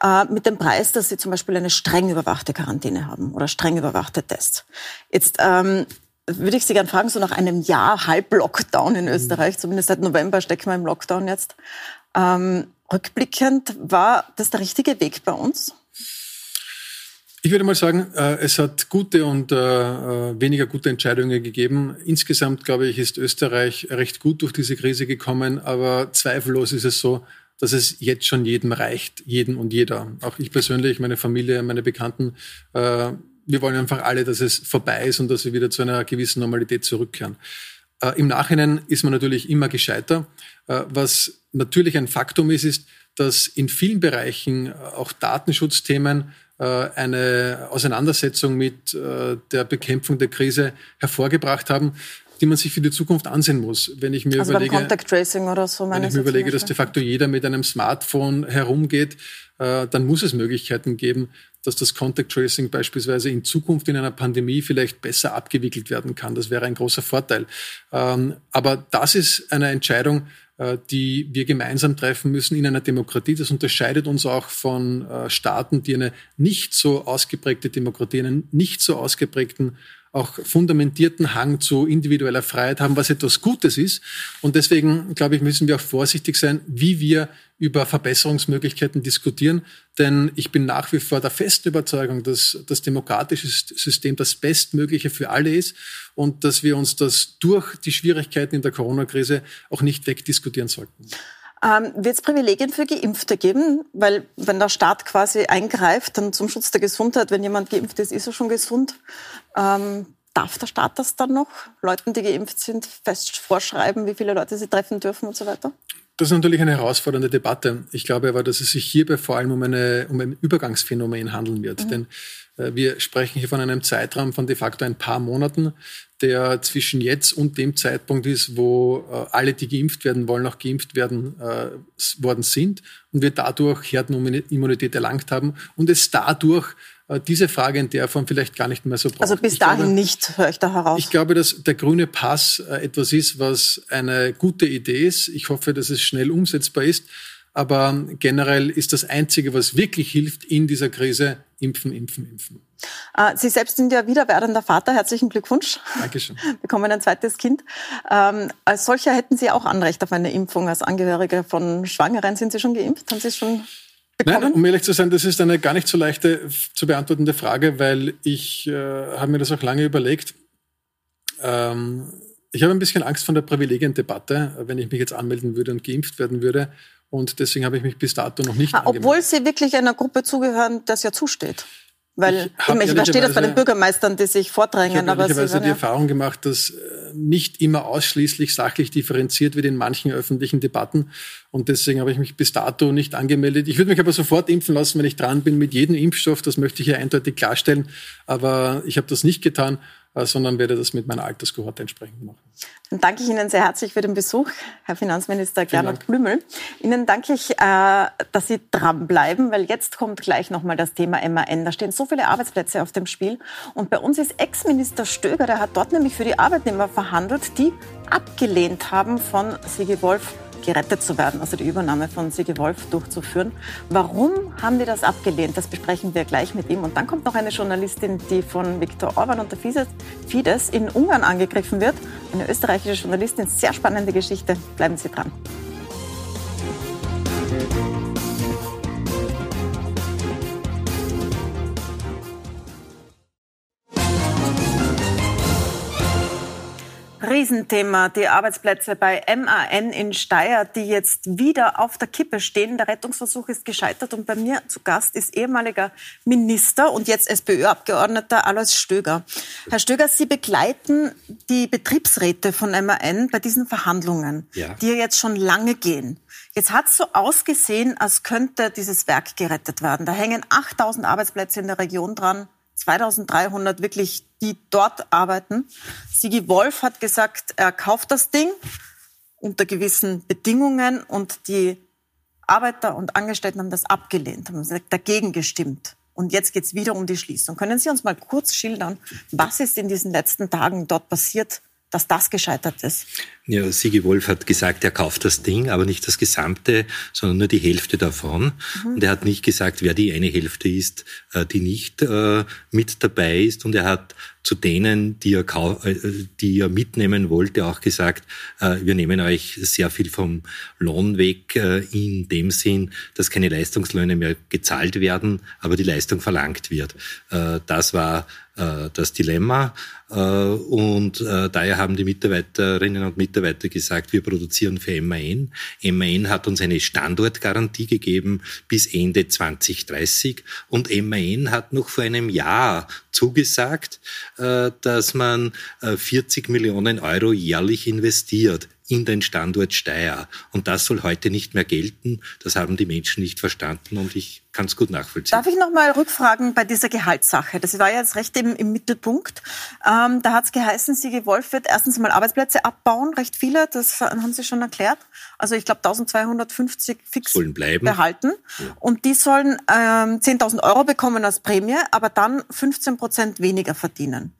Speaker 1: Äh, mit dem Preis, dass sie zum Beispiel eine streng überwachte Quarantäne haben oder streng überwachte Tests. Jetzt ähm, würde ich Sie gerne fragen, so nach einem Jahr Halb-Lockdown in Österreich, zumindest seit November stecken wir im Lockdown jetzt, ähm, rückblickend, war das der richtige Weg bei uns?
Speaker 2: Ich würde mal sagen, äh, es hat gute und äh, äh, weniger gute Entscheidungen gegeben. Insgesamt, glaube ich, ist Österreich recht gut durch diese Krise gekommen, aber zweifellos ist es so, dass es jetzt schon jedem reicht, jeden und jeder. Auch ich persönlich, meine Familie, meine Bekannten, wir wollen einfach alle, dass es vorbei ist und dass wir wieder zu einer gewissen Normalität zurückkehren. Im Nachhinein ist man natürlich immer gescheiter. Was natürlich ein Faktum ist, ist, dass in vielen Bereichen auch Datenschutzthemen eine Auseinandersetzung mit äh, der Bekämpfung der Krise hervorgebracht haben, die man sich für die Zukunft ansehen muss. Wenn ich mir also überlege,
Speaker 1: Contact Tracing oder so,
Speaker 2: wenn ich mir überlege, dass de facto jeder mit einem Smartphone herumgeht, äh, dann muss es Möglichkeiten geben, dass das Contact Tracing beispielsweise in Zukunft in einer Pandemie vielleicht besser abgewickelt werden kann. Das wäre ein großer Vorteil. Ähm, aber das ist eine Entscheidung, äh, die wir gemeinsam treffen müssen in einer Demokratie. Das unterscheidet uns auch von äh, Staaten, die eine nicht so ausgeprägte Demokratie, einen nicht so ausgeprägten auch fundamentierten Hang zu individueller Freiheit haben, was etwas Gutes ist. Und deswegen, glaube ich, müssen wir auch vorsichtig sein, wie wir über Verbesserungsmöglichkeiten diskutieren. Denn ich bin nach wie vor der festen Überzeugung, dass das demokratische System das Bestmögliche für alle ist und dass wir uns das durch die Schwierigkeiten in der Corona-Krise auch nicht wegdiskutieren sollten.
Speaker 1: Ähm, Wird es Privilegien für Geimpfte geben? Weil wenn der Staat quasi eingreift, dann zum Schutz der Gesundheit, wenn jemand geimpft ist, ist er schon gesund. Ähm, darf der Staat das dann noch Leuten, die geimpft sind, fest vorschreiben, wie viele Leute sie treffen dürfen und so weiter?
Speaker 2: Das ist natürlich eine herausfordernde Debatte. Ich glaube aber, dass es sich hierbei vor allem um, eine, um ein Übergangsphänomen handeln wird. Mhm. Denn äh, wir sprechen hier von einem Zeitraum von de facto ein paar Monaten, der zwischen jetzt und dem Zeitpunkt ist, wo äh, alle, die geimpft werden wollen, auch geimpft werden äh, worden sind und wir dadurch Herdenimmunität erlangt haben und es dadurch diese Frage in der Form vielleicht gar nicht mehr so braucht.
Speaker 1: Also bis dahin glaube, nicht, höre ich da heraus.
Speaker 2: Ich glaube, dass der grüne Pass äh, etwas ist, was eine gute Idee ist. Ich hoffe, dass es schnell umsetzbar ist. Aber generell ist das Einzige, was wirklich hilft in dieser Krise, impfen, impfen, impfen.
Speaker 1: Äh, Sie selbst sind ja wieder werdender Vater. Herzlichen Glückwunsch.
Speaker 2: Dankeschön.
Speaker 1: Bekommen ein zweites Kind. Ähm, als solcher hätten Sie auch Anrecht auf eine Impfung. Als Angehörige von Schwangeren sind Sie schon geimpft? Haben Sie es schon?
Speaker 2: Nein, um ehrlich zu sein, das ist eine gar nicht so leichte zu beantwortende Frage, weil ich äh, habe mir das auch lange überlegt. Ähm, ich habe ein bisschen Angst von der Privilegiendebatte, wenn ich mich jetzt anmelden würde und geimpft werden würde. Und deswegen habe ich mich bis dato noch nicht
Speaker 1: ah, Obwohl Sie wirklich einer Gruppe zugehören, das ja zusteht. Weil ich, ich verstehe das bei den Bürgermeistern, die sich vordrängen.
Speaker 2: Ich habe ehrlicherweise die Erfahrung gemacht, dass äh, nicht immer ausschließlich sachlich differenziert wird in manchen öffentlichen Debatten. Und deswegen habe ich mich bis dato nicht angemeldet. Ich würde mich aber sofort impfen lassen, wenn ich dran bin mit jedem Impfstoff. Das möchte ich hier eindeutig klarstellen. Aber ich habe das nicht getan. Äh, sondern werde das mit meiner Alterskohorte entsprechend machen.
Speaker 1: Dann danke ich Ihnen sehr herzlich für den Besuch, Herr Finanzminister Gernot Blümel. Ihnen danke ich, äh, dass Sie dranbleiben, weil jetzt kommt gleich nochmal das Thema MAN. Da stehen so viele Arbeitsplätze auf dem Spiel. Und bei uns ist Ex-Minister Stöger, der hat dort nämlich für die Arbeitnehmer verhandelt, die abgelehnt haben von Sigi Wolf gerettet zu werden, also die Übernahme von Sigi Wolf durchzuführen. Warum haben die das abgelehnt? Das besprechen wir gleich mit ihm. Und dann kommt noch eine Journalistin, die von Viktor Orban und der Fidesz in Ungarn angegriffen wird. Eine österreichische Journalistin, sehr spannende Geschichte. Bleiben Sie dran. Riesenthema, die Arbeitsplätze bei MAN in Steyr, die jetzt wieder auf der Kippe stehen. Der Rettungsversuch ist gescheitert und bei mir zu Gast ist ehemaliger Minister und jetzt SPÖ-Abgeordneter Alois Stöger. Herr Stöger, Sie begleiten die Betriebsräte von MAN bei diesen Verhandlungen, ja. die ja jetzt schon lange gehen. Jetzt hat es so ausgesehen, als könnte dieses Werk gerettet werden. Da hängen 8000 Arbeitsplätze in der Region dran. 2300 wirklich, die dort arbeiten. Sigi Wolf hat gesagt, er kauft das Ding unter gewissen Bedingungen und die Arbeiter und Angestellten haben das abgelehnt, haben dagegen gestimmt. Und jetzt geht es wieder um die Schließung. Können Sie uns mal kurz schildern, was ist in diesen letzten Tagen dort passiert, dass das gescheitert ist?
Speaker 3: Ja, Sigi Wolf hat gesagt, er kauft das Ding, aber nicht das Gesamte, sondern nur die Hälfte davon. Mhm. Und er hat nicht gesagt, wer die eine Hälfte ist, äh, die nicht äh, mit dabei ist. Und er hat zu denen, die er, äh, die er mitnehmen wollte, auch gesagt, wir nehmen euch sehr viel vom Lohn weg, in dem Sinn, dass keine Leistungslöhne mehr gezahlt werden, aber die Leistung verlangt wird. Das war das Dilemma. Und daher haben die Mitarbeiterinnen und Mitarbeiter Mitarbeiter gesagt, wir produzieren für MAN. MAN hat uns eine Standortgarantie gegeben bis Ende 2030 und MAN hat noch vor einem Jahr zugesagt, äh, dass man 40 äh, Millionen Euro jährlich investiert in den Standort Steyr. Und das soll heute nicht mehr gelten. Das haben die Menschen nicht verstanden und ich kann es gut nachvollziehen.
Speaker 1: Darf ich noch mal rückfragen bei dieser Gehaltssache? Das war ja jetzt recht im, im Mittelpunkt. Ähm, da hat es geheißen, Sigi Wolf wird erstens mal Arbeitsplätze abbauen, recht viele, das haben Sie schon erklärt. Also ich glaube 1250 fix
Speaker 3: sollen bleiben.
Speaker 1: behalten. Ja. Und die sollen ähm, 10.000 Euro bekommen als Prämie, aber dann 15 Prozent weniger verdienen.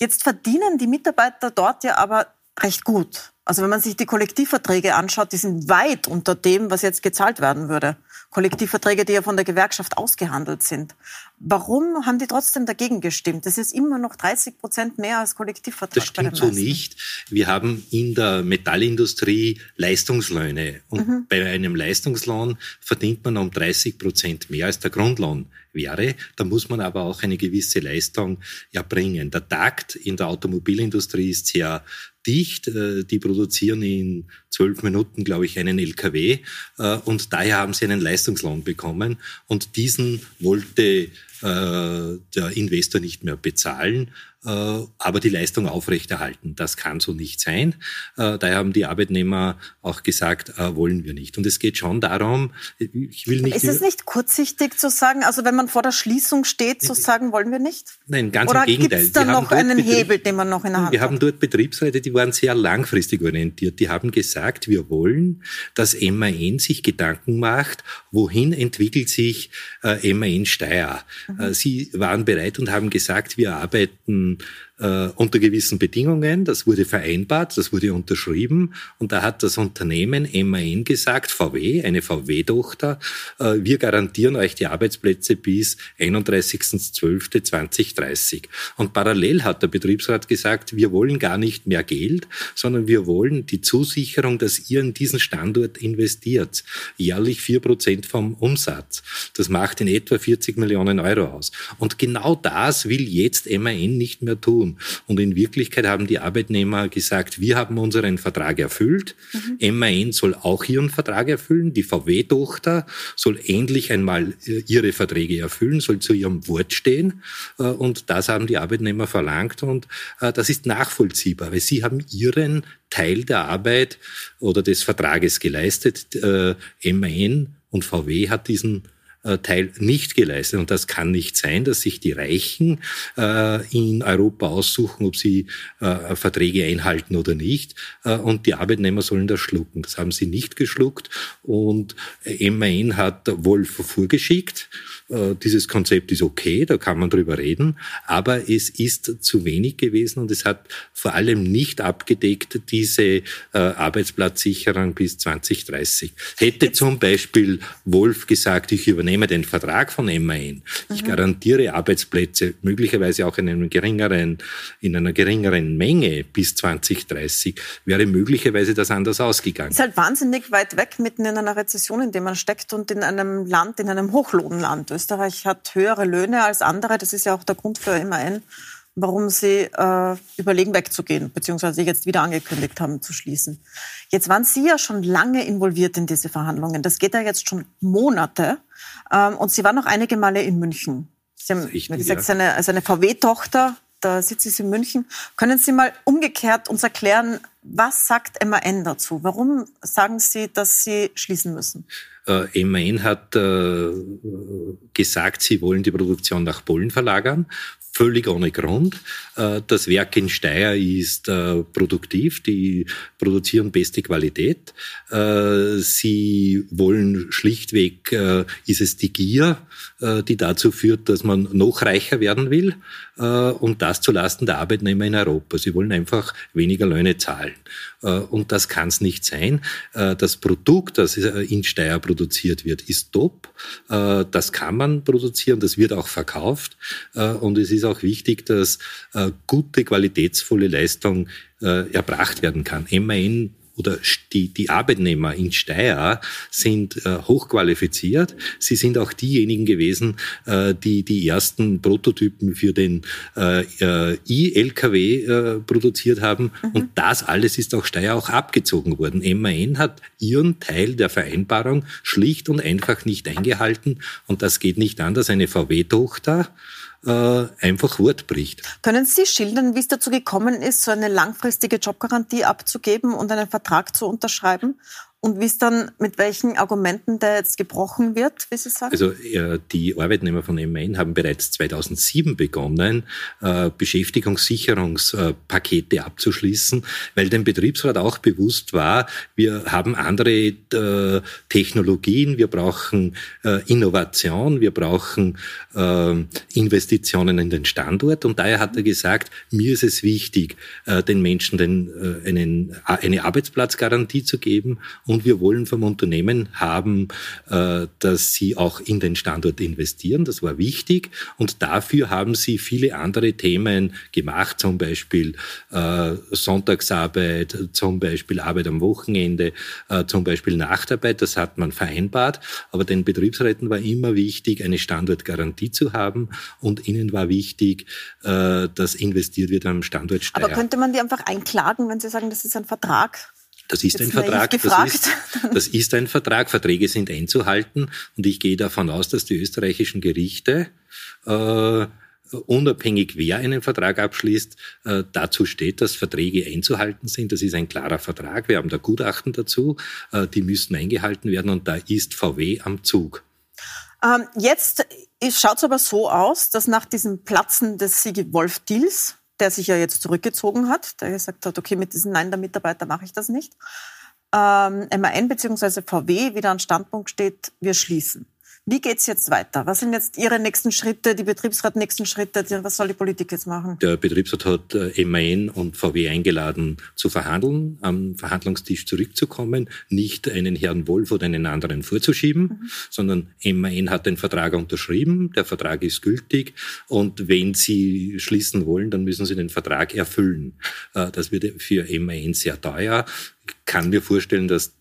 Speaker 1: Jetzt verdienen die Mitarbeiter dort ja aber recht gut. Also wenn man sich die Kollektivverträge anschaut, die sind weit unter dem, was jetzt gezahlt werden würde. Kollektivverträge, die ja von der Gewerkschaft ausgehandelt sind. Warum haben die trotzdem dagegen gestimmt? Das ist immer noch 30 Prozent mehr als Kollektivvertrag.
Speaker 3: Das stimmt so nicht. Wir haben in der Metallindustrie Leistungslöhne. Und mhm. bei einem Leistungslohn verdient man um 30 Prozent mehr als der Grundlohn wäre. Da muss man aber auch eine gewisse Leistung erbringen. Der Takt in der Automobilindustrie ist sehr dicht. Äh, die produzieren in zwölf Minuten, glaube ich, einen LKW. Äh, und daher haben sie einen Leistungslohn bekommen. Und diesen wollte äh, der Investor nicht mehr bezahlen. Äh, aber die Leistung aufrechterhalten. Das kann so nicht sein. Äh, daher haben die Arbeitnehmer auch gesagt, äh, wollen wir nicht. Und es geht schon darum, ich will nicht.
Speaker 1: Ist es nicht kurzsichtig zu sagen, also wenn man vor der Schließung steht, zu sagen, wollen wir nicht?
Speaker 3: Nein, ganz Oder im Gegenteil.
Speaker 1: Gibt es da noch einen Betrieb, Hebel, den man noch in der Hand
Speaker 3: Wir
Speaker 1: hat?
Speaker 3: haben dort Betriebsräte, die waren sehr langfristig orientiert. Die haben gesagt, wir wollen, dass MAN sich Gedanken macht, wohin entwickelt sich MAN Steyr. Mhm. Sie waren bereit und haben gesagt, wir arbeiten ähm, äh, unter gewissen Bedingungen. Das wurde vereinbart, das wurde unterschrieben. Und da hat das Unternehmen MAN gesagt, VW, eine VW-Tochter, äh, wir garantieren euch die Arbeitsplätze bis 31.12.2030. Und parallel hat der Betriebsrat gesagt, wir wollen gar nicht mehr Geld, sondern wir wollen die Zusicherung, dass ihr in diesen Standort investiert. Jährlich vier Prozent vom Umsatz. Das macht in etwa 40 Millionen Euro aus. Und genau das will jetzt MAN nicht mehr tun tun. Und in Wirklichkeit haben die Arbeitnehmer gesagt, wir haben unseren Vertrag erfüllt. Mhm. MAN soll auch ihren Vertrag erfüllen. Die VW-Tochter soll endlich einmal äh, ihre Verträge erfüllen, soll zu ihrem Wort stehen. Äh, und das haben die Arbeitnehmer verlangt. Und äh, das ist nachvollziehbar, weil sie haben ihren Teil der Arbeit oder des Vertrages geleistet. MAN und VW hat diesen Teil nicht geleistet. Und das kann nicht sein, dass sich die Reichen äh, in Europa aussuchen, ob sie äh, Verträge einhalten oder nicht. Äh, und die Arbeitnehmer sollen das schlucken. Das haben sie nicht geschluckt. Und MAN hat Wolf vorgeschickt. Äh, dieses Konzept ist okay, da kann man drüber reden. Aber es ist zu wenig gewesen und es hat vor allem nicht abgedeckt diese äh, Arbeitsplatzsicherung bis 2030. Hätte zum Beispiel Wolf gesagt, ich übernehme den Vertrag von MAN, ich mhm. garantiere Arbeitsplätze, möglicherweise auch in einem geringeren, in einer geringeren Menge bis 2030, wäre möglicherweise das anders ausgegangen.
Speaker 1: Ist halt wahnsinnig weit weg mitten in einer Rezession, in der man steckt und in einem Land, in einem Hochlohnland. Österreich hat höhere Löhne als andere. Das ist ja auch der Grund für MAN warum Sie äh, überlegen, wegzugehen, beziehungsweise jetzt wieder angekündigt haben, zu schließen. Jetzt waren Sie ja schon lange involviert in diese Verhandlungen. Das geht ja jetzt schon Monate. Ähm, und Sie waren noch einige Male in München. Sie haben Richtig, gesagt, ja. seine, seine VW-Tochter, da sitzt sie in München. Können Sie mal umgekehrt uns erklären, was sagt MAN dazu? Warum sagen Sie, dass Sie schließen müssen?
Speaker 3: Äh, MAN hat äh, gesagt, sie wollen die Produktion nach Polen verlagern völlig ohne Grund. Äh, das Werk in Steyr ist äh, produktiv, die produzieren beste Qualität. Äh, sie wollen schlichtweg, ist es die Gier, die dazu führt, dass man noch reicher werden will und das zulasten der Arbeitnehmer in Europa. Sie wollen einfach weniger Löhne zahlen. Und das kann es nicht sein. Das Produkt, das in Steyr produziert wird, ist top. Das kann man produzieren, das wird auch verkauft. Und es ist auch wichtig, dass gute, qualitätsvolle Leistung erbracht werden kann. MAN oder die, die Arbeitnehmer in Steyr sind äh, hochqualifiziert. Sie sind auch diejenigen gewesen, äh, die die ersten Prototypen für den äh, äh i-LKW äh, produziert haben. Mhm. Und das alles ist auch Steyr auch abgezogen worden. MAN hat ihren Teil der Vereinbarung schlicht und einfach nicht eingehalten. Und das geht nicht anders. Eine VW-Tochter äh, einfach Wort bricht.
Speaker 1: Können Sie schildern, wie es dazu gekommen ist, so eine langfristige Jobgarantie abzugeben und einen Vertrag zu unterschreiben? Und wie es dann, mit welchen Argumenten der jetzt gebrochen wird, wie Sie sagen?
Speaker 3: Also äh, die Arbeitnehmer von MN haben bereits 2007 begonnen, äh, Beschäftigungssicherungspakete abzuschließen, weil dem Betriebsrat auch bewusst war, wir haben andere äh, Technologien, wir brauchen äh, Innovation, wir brauchen äh, Investitionen in den Standort. Und daher hat er gesagt, mir ist es wichtig, äh, den Menschen den, einen, eine Arbeitsplatzgarantie zu geben und wir wollen vom Unternehmen haben, äh, dass sie auch in den Standort investieren. Das war wichtig. Und dafür haben sie viele andere Themen gemacht, zum Beispiel äh, Sonntagsarbeit, zum Beispiel Arbeit am Wochenende, äh, zum Beispiel Nachtarbeit. Das hat man vereinbart. Aber den Betriebsräten war immer wichtig, eine Standortgarantie zu haben. Und ihnen war wichtig, dass investiert wird am Standort.
Speaker 1: Aber könnte man die einfach einklagen, wenn Sie sagen, das ist ein Vertrag?
Speaker 3: Das ist ein Vertrag. Das ist, das ist ein Vertrag. Verträge sind einzuhalten. Und ich gehe davon aus, dass die österreichischen Gerichte äh, unabhängig wer einen Vertrag abschließt, äh, dazu steht, dass Verträge einzuhalten sind. Das ist ein klarer Vertrag. Wir haben da Gutachten dazu. Äh, die müssen eingehalten werden und da ist VW am Zug.
Speaker 1: Ähm, jetzt schaut es aber so aus, dass nach diesem Platzen des Sigi-Wolf-Deals der sich ja jetzt zurückgezogen hat, der gesagt hat, okay, mit diesen Nein der Mitarbeiter mache ich das nicht. Ähm, MAN bzw. VW wieder an Standpunkt steht, wir schließen. Wie geht's jetzt weiter? Was sind jetzt Ihre nächsten Schritte, die Betriebsrat nächsten Schritte? Was soll die Politik jetzt machen?
Speaker 3: Der Betriebsrat hat äh, MAN und VW eingeladen, zu verhandeln, am Verhandlungstisch zurückzukommen, nicht einen Herrn Wolf oder einen anderen vorzuschieben, mhm. sondern MAN hat den Vertrag unterschrieben, der Vertrag ist gültig und wenn Sie schließen wollen, dann müssen Sie den Vertrag erfüllen. Äh, das wird für MAN sehr teuer. Ich kann mir vorstellen, dass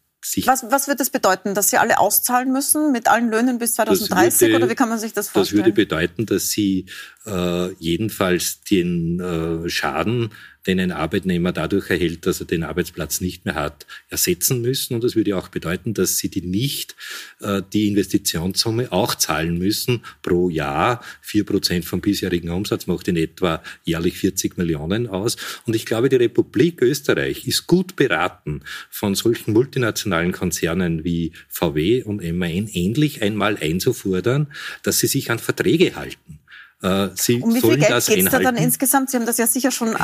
Speaker 1: was, was wird das bedeuten, dass Sie alle auszahlen müssen mit allen Löhnen bis 2030 würde, oder wie kann man sich das vorstellen?
Speaker 3: Das würde bedeuten, dass Sie äh, jedenfalls den äh, Schaden, den ein Arbeitnehmer dadurch erhält, dass er den Arbeitsplatz nicht mehr hat, ersetzen müssen. Und das würde auch bedeuten, dass sie die nicht äh, die Investitionssumme auch zahlen müssen pro Jahr. Vier Prozent vom bisherigen Umsatz macht in etwa jährlich 40 Millionen aus. Und ich glaube, die Republik Österreich ist gut beraten, von solchen multinationalen Konzernen wie VW und MAN endlich einmal einzufordern, dass sie sich an Verträge halten.
Speaker 1: Äh, sie um wie viel Geld geht es da dann insgesamt? Sie haben das ja sicher schon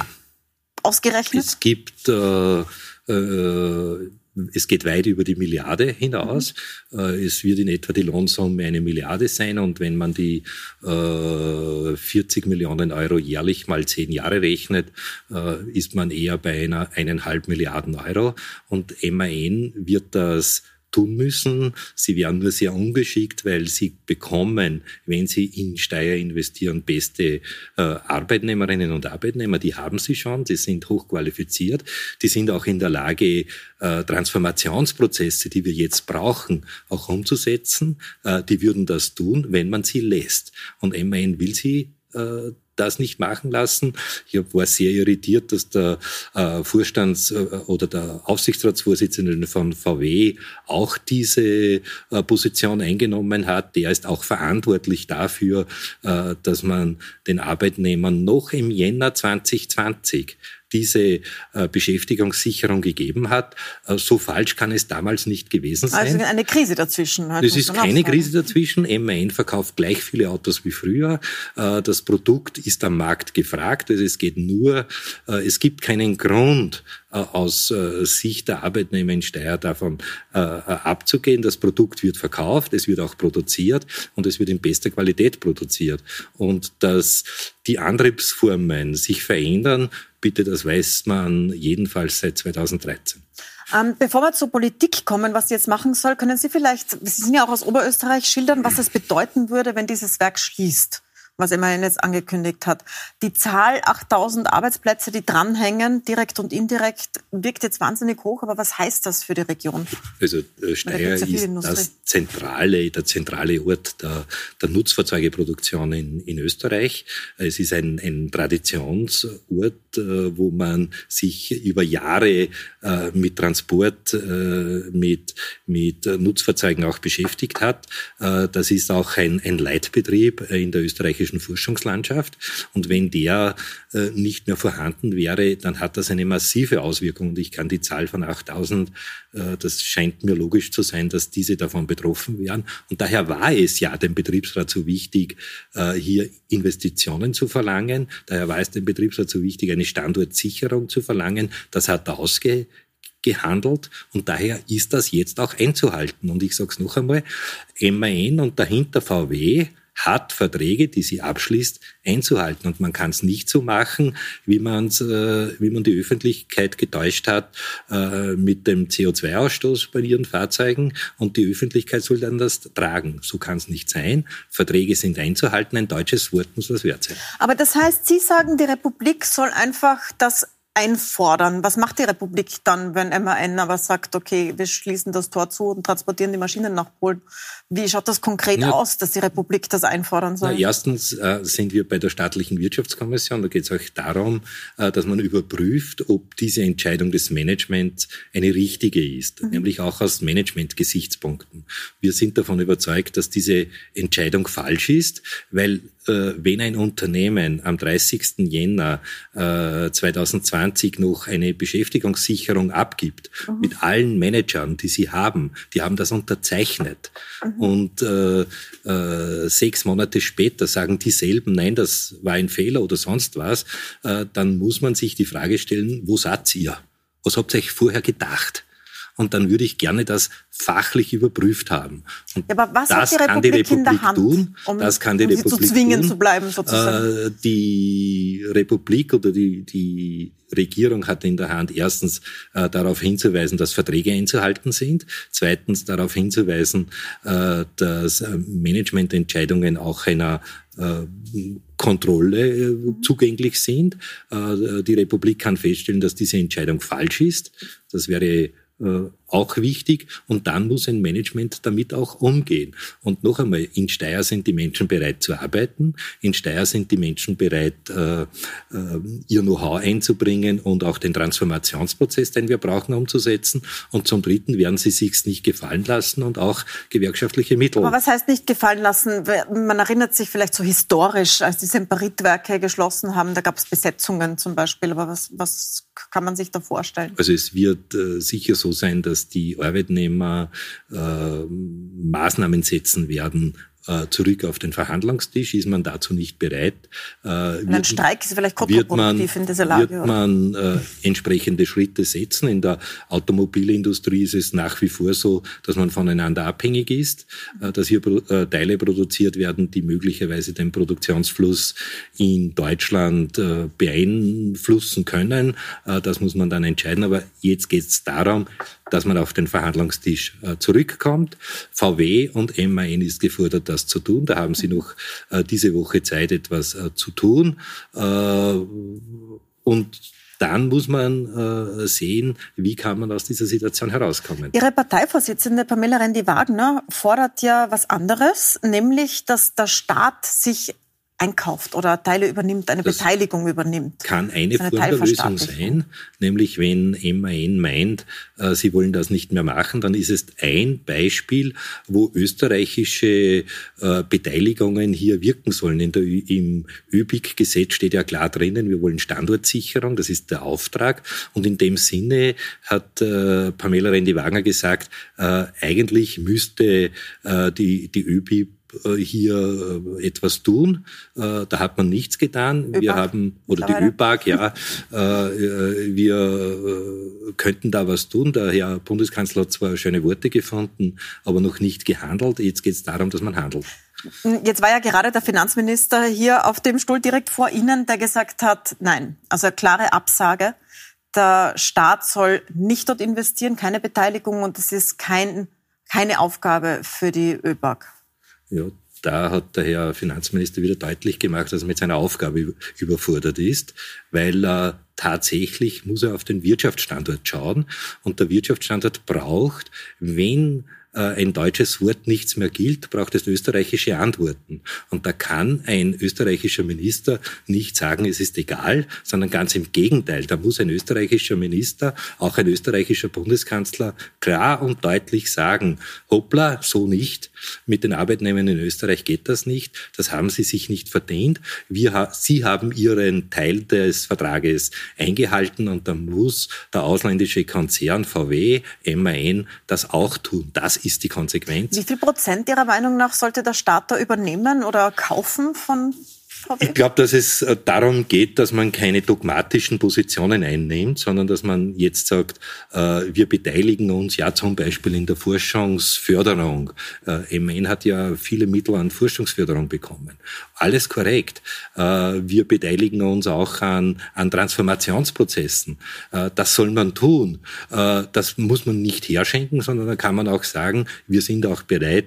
Speaker 1: ausgerechnet.
Speaker 3: Es gibt äh, äh, es geht weit über die Milliarde hinaus. Mhm. Es wird in etwa die Lohnsumme eine Milliarde sein. Und wenn man die äh, 40 Millionen Euro jährlich mal zehn Jahre rechnet, äh, ist man eher bei einer eineinhalb Milliarden Euro. Und MAN wird das tun müssen. Sie werden nur sehr ungeschickt, weil sie bekommen, wenn sie in Steyr investieren, beste äh, Arbeitnehmerinnen und Arbeitnehmer. Die haben sie schon, die sind hochqualifiziert, die sind auch in der Lage, äh, Transformationsprozesse, die wir jetzt brauchen, auch umzusetzen. Äh, die würden das tun, wenn man sie lässt. Und MAN will sie äh, das nicht machen lassen. Ich war sehr irritiert, dass der äh, Vorstands- äh, oder der Aufsichtsratsvorsitzende von VW auch diese äh, Position eingenommen hat. Der ist auch verantwortlich dafür, dass man den Arbeitnehmern noch im Jänner 2020 diese äh, Beschäftigungssicherung gegeben hat. Äh, so falsch kann es damals nicht gewesen sein.
Speaker 1: Also eine Krise dazwischen.
Speaker 3: Halt, das ist keine Krise dazwischen. MAN verkauft gleich viele Autos wie früher. Äh, das Produkt ist am Markt gefragt. Also es geht nur, äh, es gibt keinen Grund, aus Sicht der Arbeitnehmer in Steyr davon abzugehen. Das Produkt wird verkauft, es wird auch produziert und es wird in bester Qualität produziert. Und dass die Antriebsformen sich verändern, bitte, das weiß man jedenfalls seit 2013.
Speaker 1: Ähm, bevor wir zur Politik kommen, was Sie jetzt machen soll, können Sie vielleicht, Sie sind ja auch aus Oberösterreich, schildern, was es bedeuten würde, wenn dieses Werk schließt? Was immerhin jetzt angekündigt hat. Die Zahl 8000 Arbeitsplätze, die dranhängen, direkt und indirekt, wirkt jetzt wahnsinnig hoch. Aber was heißt das für die Region?
Speaker 3: Also äh, Steyr ja ist das zentrale, der zentrale Ort der, der Nutzfahrzeugeproduktion in, in Österreich. Es ist ein, ein Traditionsort, äh, wo man sich über Jahre äh, mit Transport, mit, mit Nutzfahrzeugen auch beschäftigt hat. Das ist auch ein, ein Leitbetrieb in der österreichischen österreichischen Forschungslandschaft. Und wenn der äh, nicht mehr vorhanden wäre, dann hat das eine massive Auswirkung. Und ich kann die Zahl von 8000, äh, das scheint mir logisch zu sein, dass diese davon betroffen wären. Und daher war es ja dem Betriebsrat so wichtig, äh, hier Investitionen zu verlangen. Daher war es dem Betriebsrat so wichtig, eine Standortsicherung zu verlangen. Das hat er ausge gehandelt und daher ist das jetzt auch einzuhalten. Und ich sage es noch einmal, MAN und dahinter VW hat Verträge, die sie abschließt, einzuhalten. Und man kann es nicht so machen, wie, man's, äh, wie man die Öffentlichkeit getäuscht hat äh, mit dem CO2-Ausstoß bei ihren Fahrzeugen. Und die Öffentlichkeit soll dann das tragen. So kann es nicht sein. Verträge sind einzuhalten. Ein deutsches Wort muss was wert sein.
Speaker 1: Aber das heißt, Sie sagen, die Republik soll einfach das einfordern. Was macht die Republik dann, wenn MAN aber sagt, okay, wir schließen das Tor zu und transportieren die Maschinen nach Polen? Wie schaut das konkret ja. aus, dass die Republik das einfordern soll?
Speaker 3: Na, erstens äh, sind wir bei der staatlichen Wirtschaftskommission. Da geht es auch darum, äh, dass man überprüft, ob diese Entscheidung des Managements eine richtige ist, mhm. nämlich auch aus Management-Gesichtspunkten. Wir sind davon überzeugt, dass diese Entscheidung falsch ist, weil wenn ein Unternehmen am 30. Jänner äh, 2020 noch eine Beschäftigungssicherung abgibt mhm. mit allen Managern, die sie haben, die haben das unterzeichnet. Mhm. Und äh, äh, sechs Monate später sagen dieselben, nein, das war ein Fehler oder sonst was, äh, dann muss man sich die Frage stellen, wo seid ihr? Was habt ihr euch vorher gedacht? Und dann würde ich gerne das fachlich überprüft haben. Und
Speaker 1: ja, aber was das hat die Republik, die Republik in der Hand,
Speaker 3: tun, um, das kann die um Republik
Speaker 1: zu zwingen
Speaker 3: tun.
Speaker 1: zu bleiben sozusagen?
Speaker 3: Äh, die Republik oder die, die Regierung hat in der Hand erstens äh, darauf hinzuweisen, dass Verträge einzuhalten sind, zweitens darauf hinzuweisen, äh, dass äh, Managemententscheidungen auch einer äh, Kontrolle äh, zugänglich sind. Die Republik kann feststellen, dass diese Entscheidung falsch ist. Das wäre äh, auch wichtig und dann muss ein Management damit auch umgehen. Und noch einmal, in Steyr sind die Menschen bereit zu arbeiten, in Steyr sind die Menschen bereit, äh, äh, ihr Know-how einzubringen und auch den Transformationsprozess, den wir brauchen, umzusetzen. Und zum Dritten werden sie sich's nicht gefallen lassen und auch gewerkschaftliche Mittel.
Speaker 1: Aber was heißt nicht gefallen lassen? Man erinnert sich vielleicht so historisch, als die Semperitwerke geschlossen haben, da gab es Besetzungen zum Beispiel. Aber was, was kann man sich da vorstellen?
Speaker 3: Also es wird äh, sicher so sein, dass die Arbeitnehmer äh, Maßnahmen setzen werden, äh, zurück auf den Verhandlungstisch? Ist man dazu nicht bereit?
Speaker 1: Äh, wird, ein Streik ist vielleicht kontraproduktiv
Speaker 3: in dieser Lage. Wird man äh, entsprechende Schritte setzen? In der Automobilindustrie ist es nach wie vor so, dass man voneinander abhängig ist, äh, dass hier äh, Teile produziert werden, die möglicherweise den Produktionsfluss in Deutschland äh, beeinflussen können. Äh, das muss man dann entscheiden. Aber jetzt geht es darum, dass man auf den Verhandlungstisch äh, zurückkommt. VW und MAN ist gefordert, das zu tun. Da haben sie noch äh, diese Woche Zeit, etwas äh, zu tun. und dann muss man sehen, wie kann man aus dieser Situation herauskommen.
Speaker 1: Ihre Parteivorsitzende Pamela Rendi-Wagner fordert ja was anderes, nämlich, dass der Staat sich einkauft oder Teile übernimmt, eine das Beteiligung übernimmt.
Speaker 3: Kann eine, eine Form der Lösung sein, nämlich wenn MAN meint, äh, sie wollen das nicht mehr machen, dann ist es ein Beispiel, wo österreichische äh, Beteiligungen hier wirken sollen. In der, Im ÜBIG-Gesetz steht ja klar drinnen, wir wollen Standortsicherung, das ist der Auftrag. Und in dem Sinne hat äh, Pamela Rendi-Wagner gesagt, äh, eigentlich müsste äh, die, die ÖBIG hier äh, etwas tun. Äh, da hat man nichts getan. ÖBAG. Wir haben, oder die ÖBAG, ja, wir könnten da was tun. Der Herr Bundeskanzler hat zwar schöne Worte gefunden, aber noch nicht gehandelt. Jetzt geht es darum, dass man handelt.
Speaker 1: Jetzt war ja gerade der Finanzminister hier auf dem Stuhl direkt vor Ihnen, der gesagt hat, nein, also eine klare Absage. Der Staat soll nicht dort investieren, keine Beteiligung und es ist kein, keine Aufgabe für die ÖBAG.
Speaker 3: Ja, da hat der Herr Finanzminister wieder deutlich gemacht, dass er mit seiner Aufgabe überfordert ist, weil er tatsächlich muss er auf den Wirtschaftsstandort schauen und der Wirtschaftsstandort braucht, wenn ein deutsches Wort nichts mehr gilt, braucht es österreichische Antworten. Und da kann ein österreichischer Minister nicht sagen, es ist egal, sondern ganz im Gegenteil. Da muss ein österreichischer Minister, auch ein österreichischer Bundeskanzler klar und deutlich sagen, hoppla, so nicht. Mit den Arbeitnehmern in Österreich geht das nicht. Das haben sie sich nicht verdient. Wir, sie haben ihren Teil des Vertrages eingehalten und da muss der ausländische Konzern VW, MAN das auch tun. Das ist die Konsequenz.
Speaker 1: Wie viel Prozent Ihrer Meinung nach sollte der Staat da übernehmen oder kaufen von
Speaker 3: ich glaube, dass es äh, darum geht, dass man keine dogmatischen Positionen einnimmt, sondern dass man jetzt sagt, äh, wir beteiligen uns ja zum Beispiel in der Forschungsförderung. Äh, MN hat ja viele Mittel an Forschungsförderung bekommen. Alles korrekt. Wir beteiligen uns auch an, an Transformationsprozessen. Das soll man tun. Das muss man nicht herschenken, sondern da kann man auch sagen, wir sind auch bereit,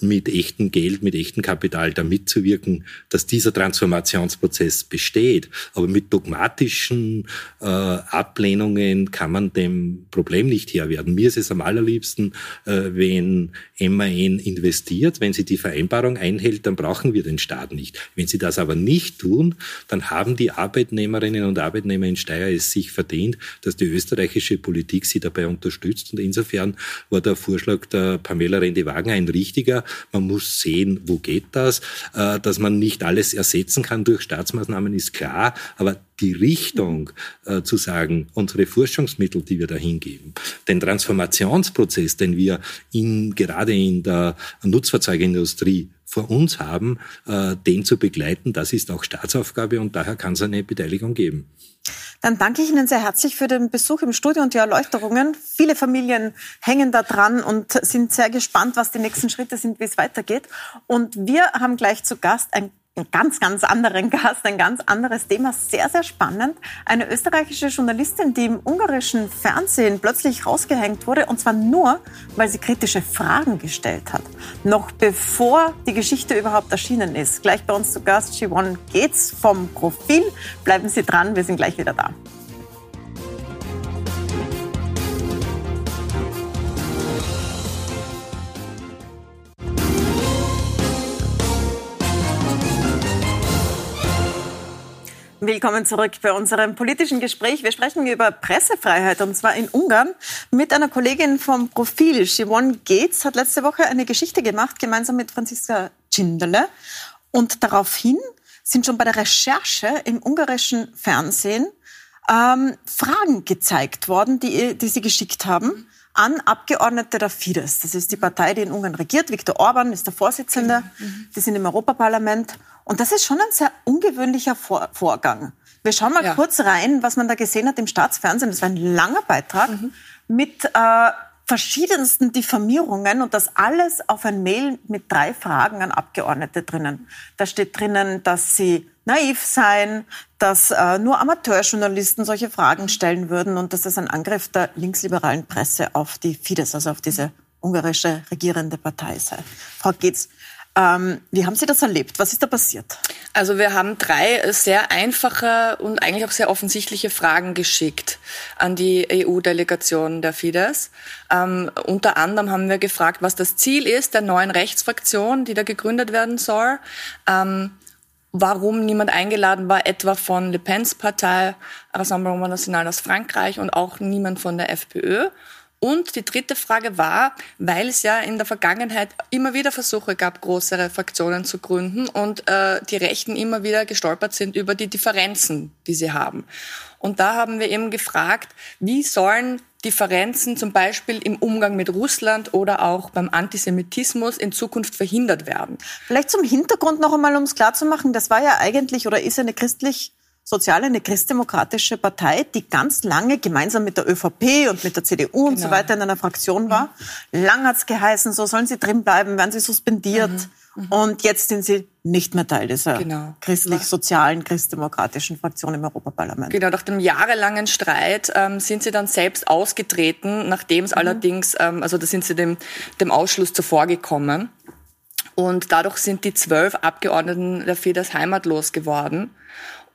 Speaker 3: mit echtem Geld, mit echtem Kapital da mitzuwirken, dass diese dieser Transformationsprozess besteht. Aber mit dogmatischen äh, Ablehnungen kann man dem Problem nicht Herr werden. Mir ist es am allerliebsten, äh, wenn MAN investiert, wenn sie die Vereinbarung einhält, dann brauchen wir den Staat nicht. Wenn sie das aber nicht tun, dann haben die Arbeitnehmerinnen und Arbeitnehmer in Steyr es sich verdient, dass die österreichische Politik sie dabei unterstützt. Und insofern war der Vorschlag der Pamela Rendi-Wagen ein richtiger. Man muss sehen, wo geht das, äh, dass man nicht alles ersetzen kann durch Staatsmaßnahmen, ist klar, aber die Richtung äh, zu sagen, unsere Forschungsmittel, die wir da hingeben, den Transformationsprozess, den wir in, gerade in der Nutzfahrzeugindustrie vor uns haben, äh, den zu begleiten, das ist auch Staatsaufgabe und daher kann es eine Beteiligung geben.
Speaker 1: Dann danke ich Ihnen sehr herzlich für den Besuch im Studio und die Erläuterungen. Viele Familien hängen da dran und sind sehr gespannt, was die nächsten Schritte sind, wie es weitergeht. Und wir haben gleich zu Gast ein einen ganz, ganz anderen Gast, ein ganz anderes Thema, sehr, sehr spannend. Eine österreichische Journalistin, die im ungarischen Fernsehen plötzlich rausgehängt wurde, und zwar nur, weil sie kritische Fragen gestellt hat. Noch bevor die Geschichte überhaupt erschienen ist. Gleich bei uns zu Gast, Siobhan Geht's vom Profil. Bleiben Sie dran, wir sind gleich wieder da. Willkommen zurück bei unserem politischen Gespräch. Wir sprechen über Pressefreiheit und zwar in Ungarn mit einer Kollegin vom Profil. Siobhan Gates hat letzte Woche eine Geschichte gemacht, gemeinsam mit Franziska Cindele. Und daraufhin sind schon bei der Recherche im ungarischen Fernsehen ähm, Fragen gezeigt worden, die, die sie geschickt haben an Abgeordnete der Fidesz. Das ist die Partei, die in Ungarn regiert. Viktor Orban ist der Vorsitzende. Mhm. Die sind im Europaparlament. Und das ist schon ein sehr ungewöhnlicher Vor Vorgang. Wir schauen mal ja. kurz rein, was man da gesehen hat im Staatsfernsehen. Das war ein langer Beitrag mhm. mit äh, verschiedensten Diffamierungen und das alles auf ein Mail mit drei Fragen an Abgeordnete drinnen. Da steht drinnen, dass sie naiv seien, dass äh, nur Amateurjournalisten solche Fragen stellen würden und dass das ein Angriff der linksliberalen Presse auf die Fidesz, also auf diese ungarische regierende Partei sei. Frau Geetz, ähm, wie haben Sie das erlebt? Was ist da passiert?
Speaker 4: Also wir haben drei sehr einfache und eigentlich auch sehr offensichtliche Fragen geschickt an die EU-Delegation der Fidesz. Ähm, unter anderem haben wir gefragt, was das Ziel ist der neuen Rechtsfraktion, die da gegründet werden soll. Ähm, warum niemand eingeladen war, etwa von Le Pens Partei Rassemblement National aus Frankreich und auch niemand von der FPÖ. Und die dritte Frage war, weil es ja in der Vergangenheit immer wieder Versuche gab, größere Fraktionen zu gründen und äh, die Rechten immer wieder gestolpert sind über die Differenzen, die sie haben. Und da haben wir eben gefragt, wie sollen Differenzen zum Beispiel im Umgang mit Russland oder auch beim Antisemitismus in Zukunft verhindert werden.
Speaker 1: Vielleicht zum Hintergrund noch einmal, um es klarzumachen, das war ja eigentlich oder ist eine christlich Soziale, eine christdemokratische Partei, die ganz lange gemeinsam mit der ÖVP und mit der CDU und so genau. weiter in einer Fraktion war. Mhm. Lang hat es geheißen, so sollen sie drin bleiben, werden sie suspendiert. Mhm. Mhm. Und jetzt sind sie nicht mehr Teil dieser genau. christlich-sozialen, christdemokratischen Fraktion im Europaparlament.
Speaker 4: Genau, nach dem jahrelangen Streit ähm, sind sie dann selbst ausgetreten, nachdem es mhm. allerdings, ähm, also da sind sie dem, dem Ausschluss zuvorgekommen. Und dadurch sind die zwölf Abgeordneten der Fidesz heimatlos geworden.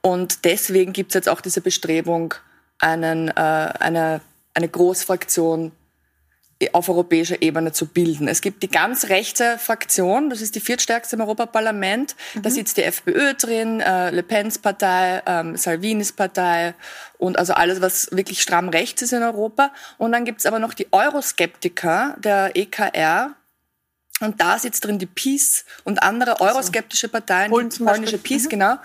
Speaker 4: Und deswegen gibt es jetzt auch diese Bestrebung, einen, äh, eine, eine Großfraktion auf europäischer Ebene zu bilden. Es gibt die ganz rechte Fraktion, das ist die viertstärkste im Europaparlament. Mhm. Da sitzt die FPÖ drin, äh, Le Pens Partei, ähm, Salvinis Partei und also alles, was wirklich stramm rechts ist in Europa. Und dann gibt's aber noch die Euroskeptiker der EKR, und da sitzt drin die Peace und andere euroskeptische Parteien, Polen die polnische Peace, mhm. genau.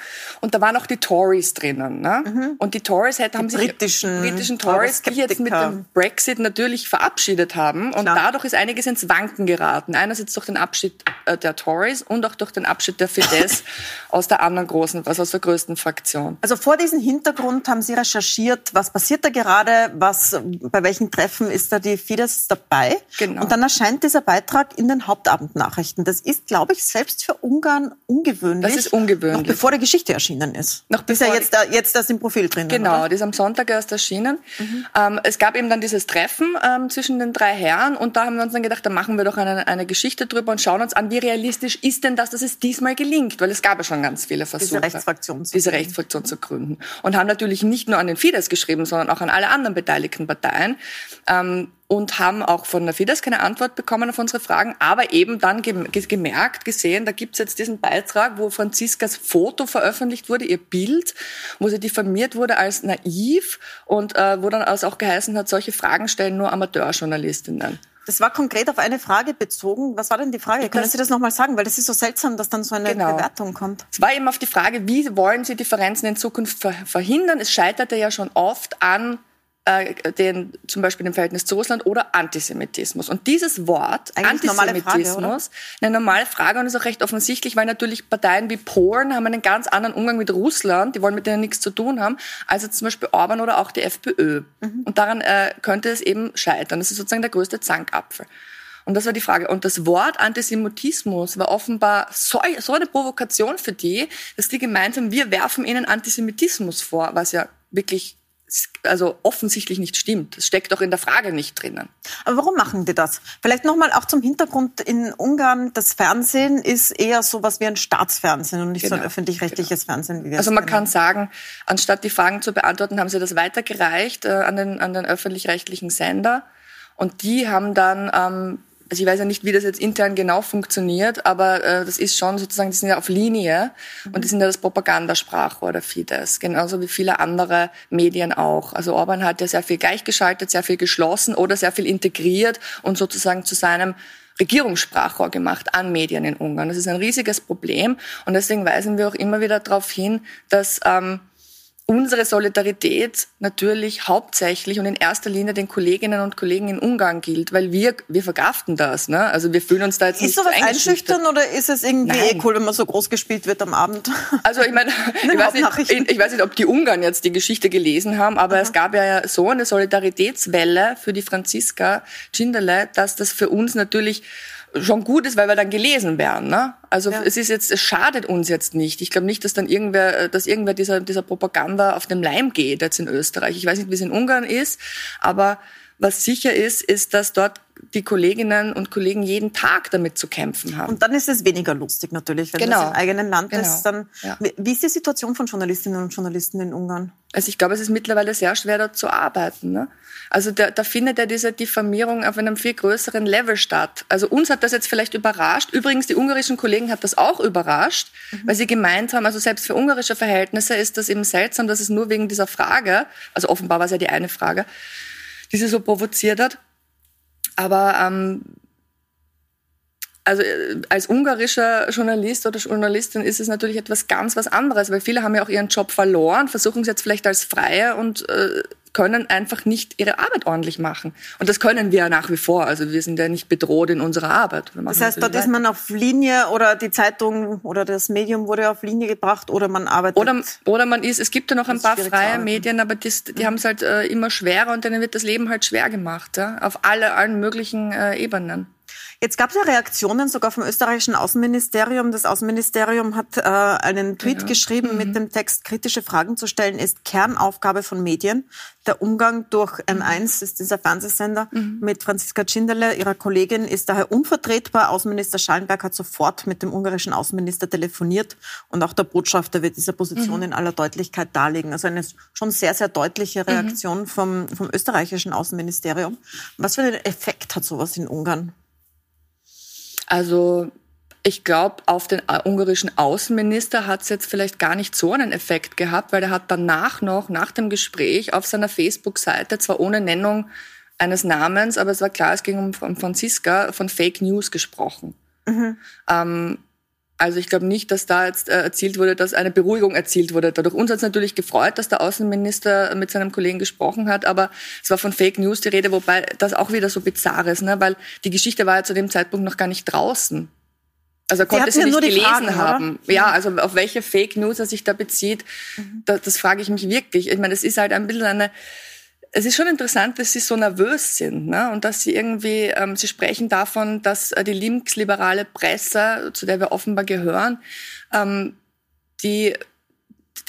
Speaker 4: Und da waren auch die Tories drinnen. Ne? Mhm. Und die Tories hätten, haben die sich britischen, britischen Tories, die jetzt mit dem Brexit natürlich verabschiedet haben. Und Klar. dadurch ist einiges ins Wanken geraten. Einerseits durch den Abschied äh, der Tories und auch durch den Abschied der Fidesz aus der anderen großen, also aus der größten Fraktion.
Speaker 1: Also vor diesem Hintergrund haben Sie recherchiert, was passiert da gerade, was, bei welchen Treffen ist da die Fidesz dabei? Genau. Und dann erscheint dieser Beitrag in den Haupt Hauptabendnachrichten. Das ist, glaube ich, selbst für Ungarn ungewöhnlich.
Speaker 4: Das ist ungewöhnlich.
Speaker 1: Noch bevor die Geschichte erschienen ist. Noch bevor ist ja jetzt, da, jetzt das im Profil drin.
Speaker 4: Genau,
Speaker 1: oder?
Speaker 4: die ist am Sonntag erst erschienen. Mhm. Ähm, es gab eben dann dieses Treffen ähm, zwischen den drei Herren und da haben wir uns dann gedacht, da machen wir doch eine, eine Geschichte drüber und schauen uns an, wie realistisch ist denn das, dass es diesmal gelingt, weil es gab ja schon ganz viele Versuche,
Speaker 1: diese Rechtsfraktion,
Speaker 4: zu, diese Rechtsfraktion zu gründen. Und haben natürlich nicht nur an den Fidesz geschrieben, sondern auch an alle anderen beteiligten Parteien. Ähm, und haben auch von der Fidesz keine Antwort bekommen auf unsere Fragen, aber eben dann gemerkt, gesehen, da gibt's jetzt diesen Beitrag, wo Franziskas Foto veröffentlicht wurde, ihr Bild, wo sie diffamiert wurde als naiv und äh, wo dann also auch geheißen hat, solche Fragen stellen nur Amateurjournalistinnen.
Speaker 1: Das war konkret auf eine Frage bezogen. Was war denn die Frage? Können das, Sie das nochmal sagen? Weil das ist so seltsam, dass dann so eine genau. Bewertung kommt.
Speaker 4: Es war eben auf die Frage, wie wollen Sie Differenzen in Zukunft verhindern? Es scheiterte ja schon oft an äh, den, zum Beispiel dem Verhältnis zu Russland oder Antisemitismus. Und dieses Wort, Eigentlich Antisemitismus, normale Frage, eine normale Frage und ist auch recht offensichtlich, weil natürlich Parteien wie Polen haben einen ganz anderen Umgang mit Russland, die wollen mit denen nichts zu tun haben, als jetzt zum Beispiel Orban oder auch die FPÖ. Mhm. Und daran äh, könnte es eben scheitern. Das ist sozusagen der größte Zankapfel. Und das war die Frage. Und das Wort Antisemitismus war offenbar so, so eine Provokation für die, dass die gemeint haben, wir werfen ihnen Antisemitismus vor, was ja wirklich also offensichtlich nicht stimmt. Das steckt auch in der Frage nicht drinnen.
Speaker 1: Aber warum machen die das? Vielleicht nochmal auch zum Hintergrund in Ungarn. Das Fernsehen ist eher so was wie ein Staatsfernsehen und nicht genau. so ein genau. öffentlich-rechtliches genau. Fernsehen.
Speaker 4: Wie wir also man kennen. kann sagen, anstatt die Fragen zu beantworten, haben sie das weitergereicht äh, an den, an den öffentlich-rechtlichen Sender. Und die haben dann ähm, also ich weiß ja nicht, wie das jetzt intern genau funktioniert, aber äh, das ist schon sozusagen, die sind ja auf Linie mhm. und die sind ja das Propagandasprachrohr der Fidesz, genauso wie viele andere Medien auch. Also Orban hat ja sehr viel gleichgeschaltet, sehr viel geschlossen oder sehr viel integriert und sozusagen zu seinem Regierungssprachrohr gemacht an Medien in Ungarn. Das ist ein riesiges Problem und deswegen weisen wir auch immer wieder darauf hin, dass ähm, unsere Solidarität natürlich hauptsächlich und in erster Linie den Kolleginnen und Kollegen in Ungarn gilt, weil wir, wir verkraften das. Ne? Also wir fühlen uns da jetzt ist
Speaker 1: sowas einschüchtern oder ist es irgendwie Nein. eh cool, wenn man so groß gespielt wird am Abend?
Speaker 4: Also ich meine, ich, weiß nicht, ich weiß nicht, ob die Ungarn jetzt die Geschichte gelesen haben, aber Aha. es gab ja so eine Solidaritätswelle für die Franziska Schindele, dass das für uns natürlich schon gut ist, weil wir dann gelesen werden. Ne? Also ja. es ist jetzt, es schadet uns jetzt nicht. Ich glaube nicht, dass dann irgendwer, dass irgendwer dieser, dieser Propaganda auf dem Leim geht jetzt in Österreich. Ich weiß nicht, wie es in Ungarn ist, aber was sicher ist, ist, dass dort die Kolleginnen und Kollegen jeden Tag damit zu kämpfen haben.
Speaker 1: Und dann ist es weniger lustig natürlich, wenn genau. das im eigenen Land genau. ist. Dann, ja. Wie ist die Situation von Journalistinnen und Journalisten in Ungarn?
Speaker 4: Also ich glaube, es ist mittlerweile sehr schwer, dort zu arbeiten. Ne? Also da, da findet ja diese Diffamierung auf einem viel größeren Level statt. Also uns hat das jetzt vielleicht überrascht. Übrigens, die ungarischen Kollegen hat das auch überrascht, mhm. weil sie gemeint haben, also selbst für ungarische Verhältnisse ist das eben seltsam, dass es nur wegen dieser Frage, also offenbar war es ja die eine Frage, die sie so provoziert hat. Aber ähm, also äh, als ungarischer Journalist oder Journalistin ist es natürlich etwas ganz was anderes, weil viele haben ja auch ihren Job verloren, versuchen es jetzt vielleicht als Freie und äh, können einfach nicht ihre Arbeit ordentlich machen. Und das können wir ja nach wie vor. Also wir sind ja nicht bedroht in unserer Arbeit.
Speaker 1: Das heißt, dort ist man auf Linie oder die Zeitung oder das Medium wurde auf Linie gebracht oder man arbeitet.
Speaker 4: Oder, oder man ist, es gibt ja noch ein paar freie Medien, aber das, die mhm. haben es halt äh, immer schwerer und denen wird das Leben halt schwer gemacht. Ja? Auf alle, allen möglichen äh, Ebenen.
Speaker 1: Jetzt gab es ja Reaktionen sogar vom österreichischen Außenministerium. Das Außenministerium hat äh, einen Tweet ja. geschrieben mhm. mit dem Text, kritische Fragen zu stellen ist Kernaufgabe von Medien. Der Umgang durch M1 ist dieser Fernsehsender mhm. mit Franziska Tschinderle, ihrer Kollegin, ist daher unvertretbar. Außenminister Schallenberg hat sofort mit dem ungarischen Außenminister telefoniert und auch der Botschafter wird diese Position mhm. in aller Deutlichkeit darlegen. Also eine schon sehr, sehr deutliche mhm. Reaktion vom, vom österreichischen Außenministerium. Was für einen Effekt hat sowas in Ungarn?
Speaker 4: Also ich glaube, auf den äh, ungarischen Außenminister hat es jetzt vielleicht gar nicht so einen Effekt gehabt, weil er hat danach noch, nach dem Gespräch, auf seiner Facebook-Seite, zwar ohne Nennung eines Namens, aber es war klar, es ging um Franziska, von Fake News gesprochen. Mhm. Ähm, also ich glaube nicht, dass da jetzt äh, erzielt wurde, dass eine Beruhigung erzielt wurde. Dadurch uns hat es natürlich gefreut, dass der Außenminister mit seinem Kollegen gesprochen hat, aber es war von Fake News die Rede, wobei das auch wieder so bizarr ist, ne? weil die Geschichte war ja zu dem Zeitpunkt noch gar nicht draußen. Also er konnte sie, sie nicht gelesen Fragen, haben. Oder? Ja, also auf welche Fake News er sich da bezieht, mhm. das, das frage ich mich wirklich. Ich meine, es ist halt ein bisschen eine es ist schon interessant, dass sie so nervös sind ne? und dass sie irgendwie, ähm, sie sprechen davon, dass äh, die linksliberale Presse, zu der wir offenbar gehören, ähm, die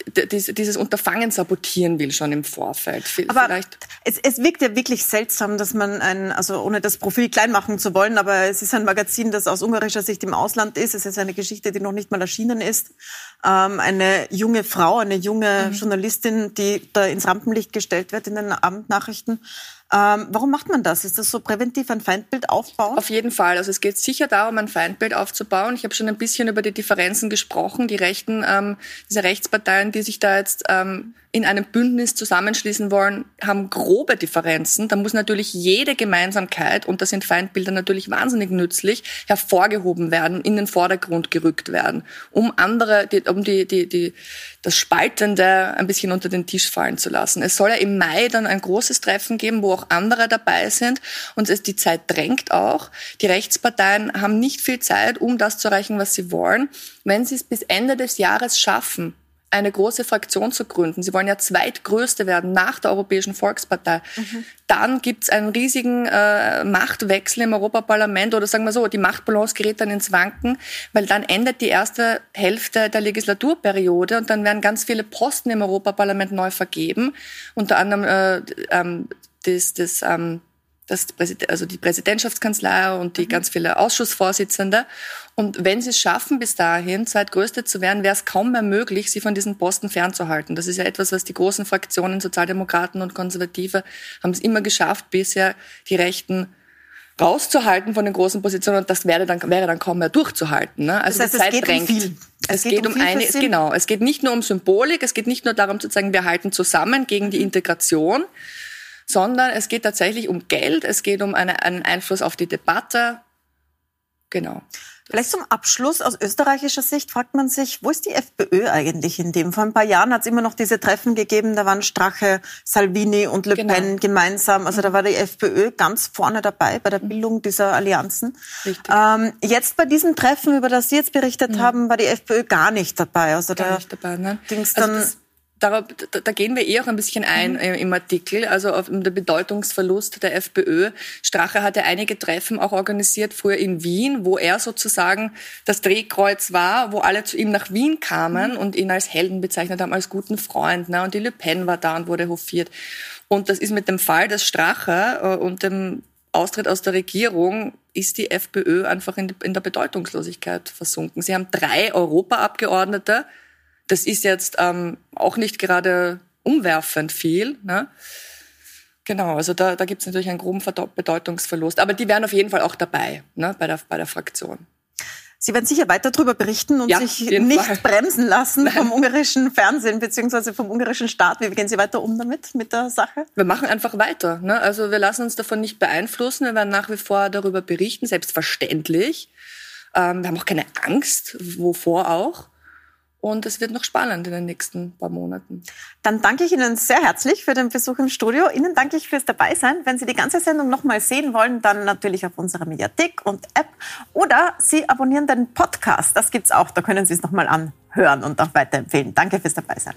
Speaker 4: dieses Unterfangen sabotieren will schon im Vorfeld.
Speaker 1: Aber Vielleicht. Es, es wirkt ja wirklich seltsam, dass man ein, also ohne das Profil klein machen zu wollen, aber es ist ein Magazin, das aus ungarischer Sicht im Ausland ist. Es ist eine Geschichte, die noch nicht mal erschienen ist. Ähm, eine junge Frau, eine junge mhm. Journalistin, die da ins Rampenlicht gestellt wird in den Abendnachrichten. Ähm, warum macht man das? Ist das so präventiv ein Feindbild aufbauen?
Speaker 4: Auf jeden Fall. Also es geht sicher darum, ein Feindbild aufzubauen. Ich habe schon ein bisschen über die Differenzen gesprochen. Die Rechten, ähm, diese Rechtsparteien, die sich da jetzt ähm, in einem Bündnis zusammenschließen wollen, haben grobe Differenzen. Da muss natürlich jede Gemeinsamkeit, und da sind Feindbilder natürlich wahnsinnig nützlich, hervorgehoben werden, in den Vordergrund gerückt werden, um andere, die, um die, die, die, das Spaltende ein bisschen unter den Tisch fallen zu lassen. Es soll ja im Mai dann ein großes Treffen geben, wo auch andere dabei sind. Und es, die Zeit drängt auch. Die Rechtsparteien haben nicht viel Zeit, um das zu erreichen, was sie wollen. Wenn sie es bis Ende des Jahres schaffen, eine große Fraktion zu gründen. Sie wollen ja zweitgrößte werden nach der Europäischen Volkspartei. Mhm. Dann gibt's einen riesigen äh, Machtwechsel im Europaparlament oder sagen wir so, die Machtbalance gerät dann ins Wanken, weil dann endet die erste Hälfte der Legislaturperiode und dann werden ganz viele Posten im Europaparlament neu vergeben. Unter anderem äh, ähm, das, das ähm, das also die Präsidentschaftskanzlei und die mhm. ganz viele Ausschussvorsitzende. Und wenn sie es schaffen, bis dahin zweitgrößte zu werden, wäre es kaum mehr möglich, sie von diesen Posten fernzuhalten. Das ist ja etwas, was die großen Fraktionen, Sozialdemokraten und Konservative, haben es immer geschafft, bisher die Rechten rauszuhalten von den großen Positionen und das wäre dann, wäre dann kaum mehr durchzuhalten. Ne?
Speaker 1: Also das heißt, die Zeit es geht drängt. Um viel.
Speaker 4: Es, es geht, geht um, um eine, genau. Es geht nicht nur um Symbolik, es geht nicht nur darum zu sagen, wir halten zusammen gegen die Integration, sondern es geht tatsächlich um Geld, es geht um eine, einen Einfluss auf die Debatte. Genau.
Speaker 1: Vielleicht zum Abschluss aus österreichischer Sicht fragt man sich, wo ist die FPÖ eigentlich in dem? Vor ein paar Jahren hat es immer noch diese Treffen gegeben, da waren Strache, Salvini und Le genau. Pen gemeinsam. Also da war die FPÖ ganz vorne dabei bei der mhm. Bildung dieser Allianzen. Ähm, jetzt bei diesem Treffen, über das Sie jetzt berichtet ja. haben, war die FPÖ gar nicht dabei.
Speaker 4: Also gar da nicht dabei, ne?
Speaker 1: dann... Also
Speaker 4: da, da gehen wir eh auch ein bisschen ein mhm. im Artikel, also auf den Bedeutungsverlust der FPÖ. Strache hatte einige Treffen auch organisiert, früher in Wien, wo er sozusagen das Drehkreuz war, wo alle zu ihm nach Wien kamen mhm. und ihn als Helden bezeichnet haben, als guten Freund. Ne? Und die Le Pen war da und wurde hofiert. Und das ist mit dem Fall des Strache äh, und dem Austritt aus der Regierung ist die FPÖ einfach in, in der Bedeutungslosigkeit versunken. Sie haben drei Europaabgeordnete, das ist jetzt ähm, auch nicht gerade umwerfend viel. Ne? Genau, also da, da gibt es natürlich einen groben Bedeutungsverlust. Aber die wären auf jeden Fall auch dabei ne, bei, der, bei der Fraktion.
Speaker 1: Sie werden sicher weiter darüber berichten und ja, sich nicht Fall. bremsen lassen Nein. vom ungarischen Fernsehen bzw. vom ungarischen Staat. Wie gehen Sie weiter um damit, mit der Sache?
Speaker 4: Wir machen einfach weiter. Ne? Also wir lassen uns davon nicht beeinflussen. Wir werden nach wie vor darüber berichten, selbstverständlich. Ähm, wir haben auch keine Angst, wovor auch. Und es wird noch spannend in den nächsten paar Monaten.
Speaker 1: Dann danke ich Ihnen sehr herzlich für den Besuch im Studio. Ihnen danke ich fürs Dabeisein. Wenn Sie die ganze Sendung noch mal sehen wollen, dann natürlich auf unserer Mediathek und App. Oder Sie abonnieren den Podcast. Das gibt's auch. Da können Sie es noch mal anhören und auch weiterempfehlen. Danke fürs Dabeisein.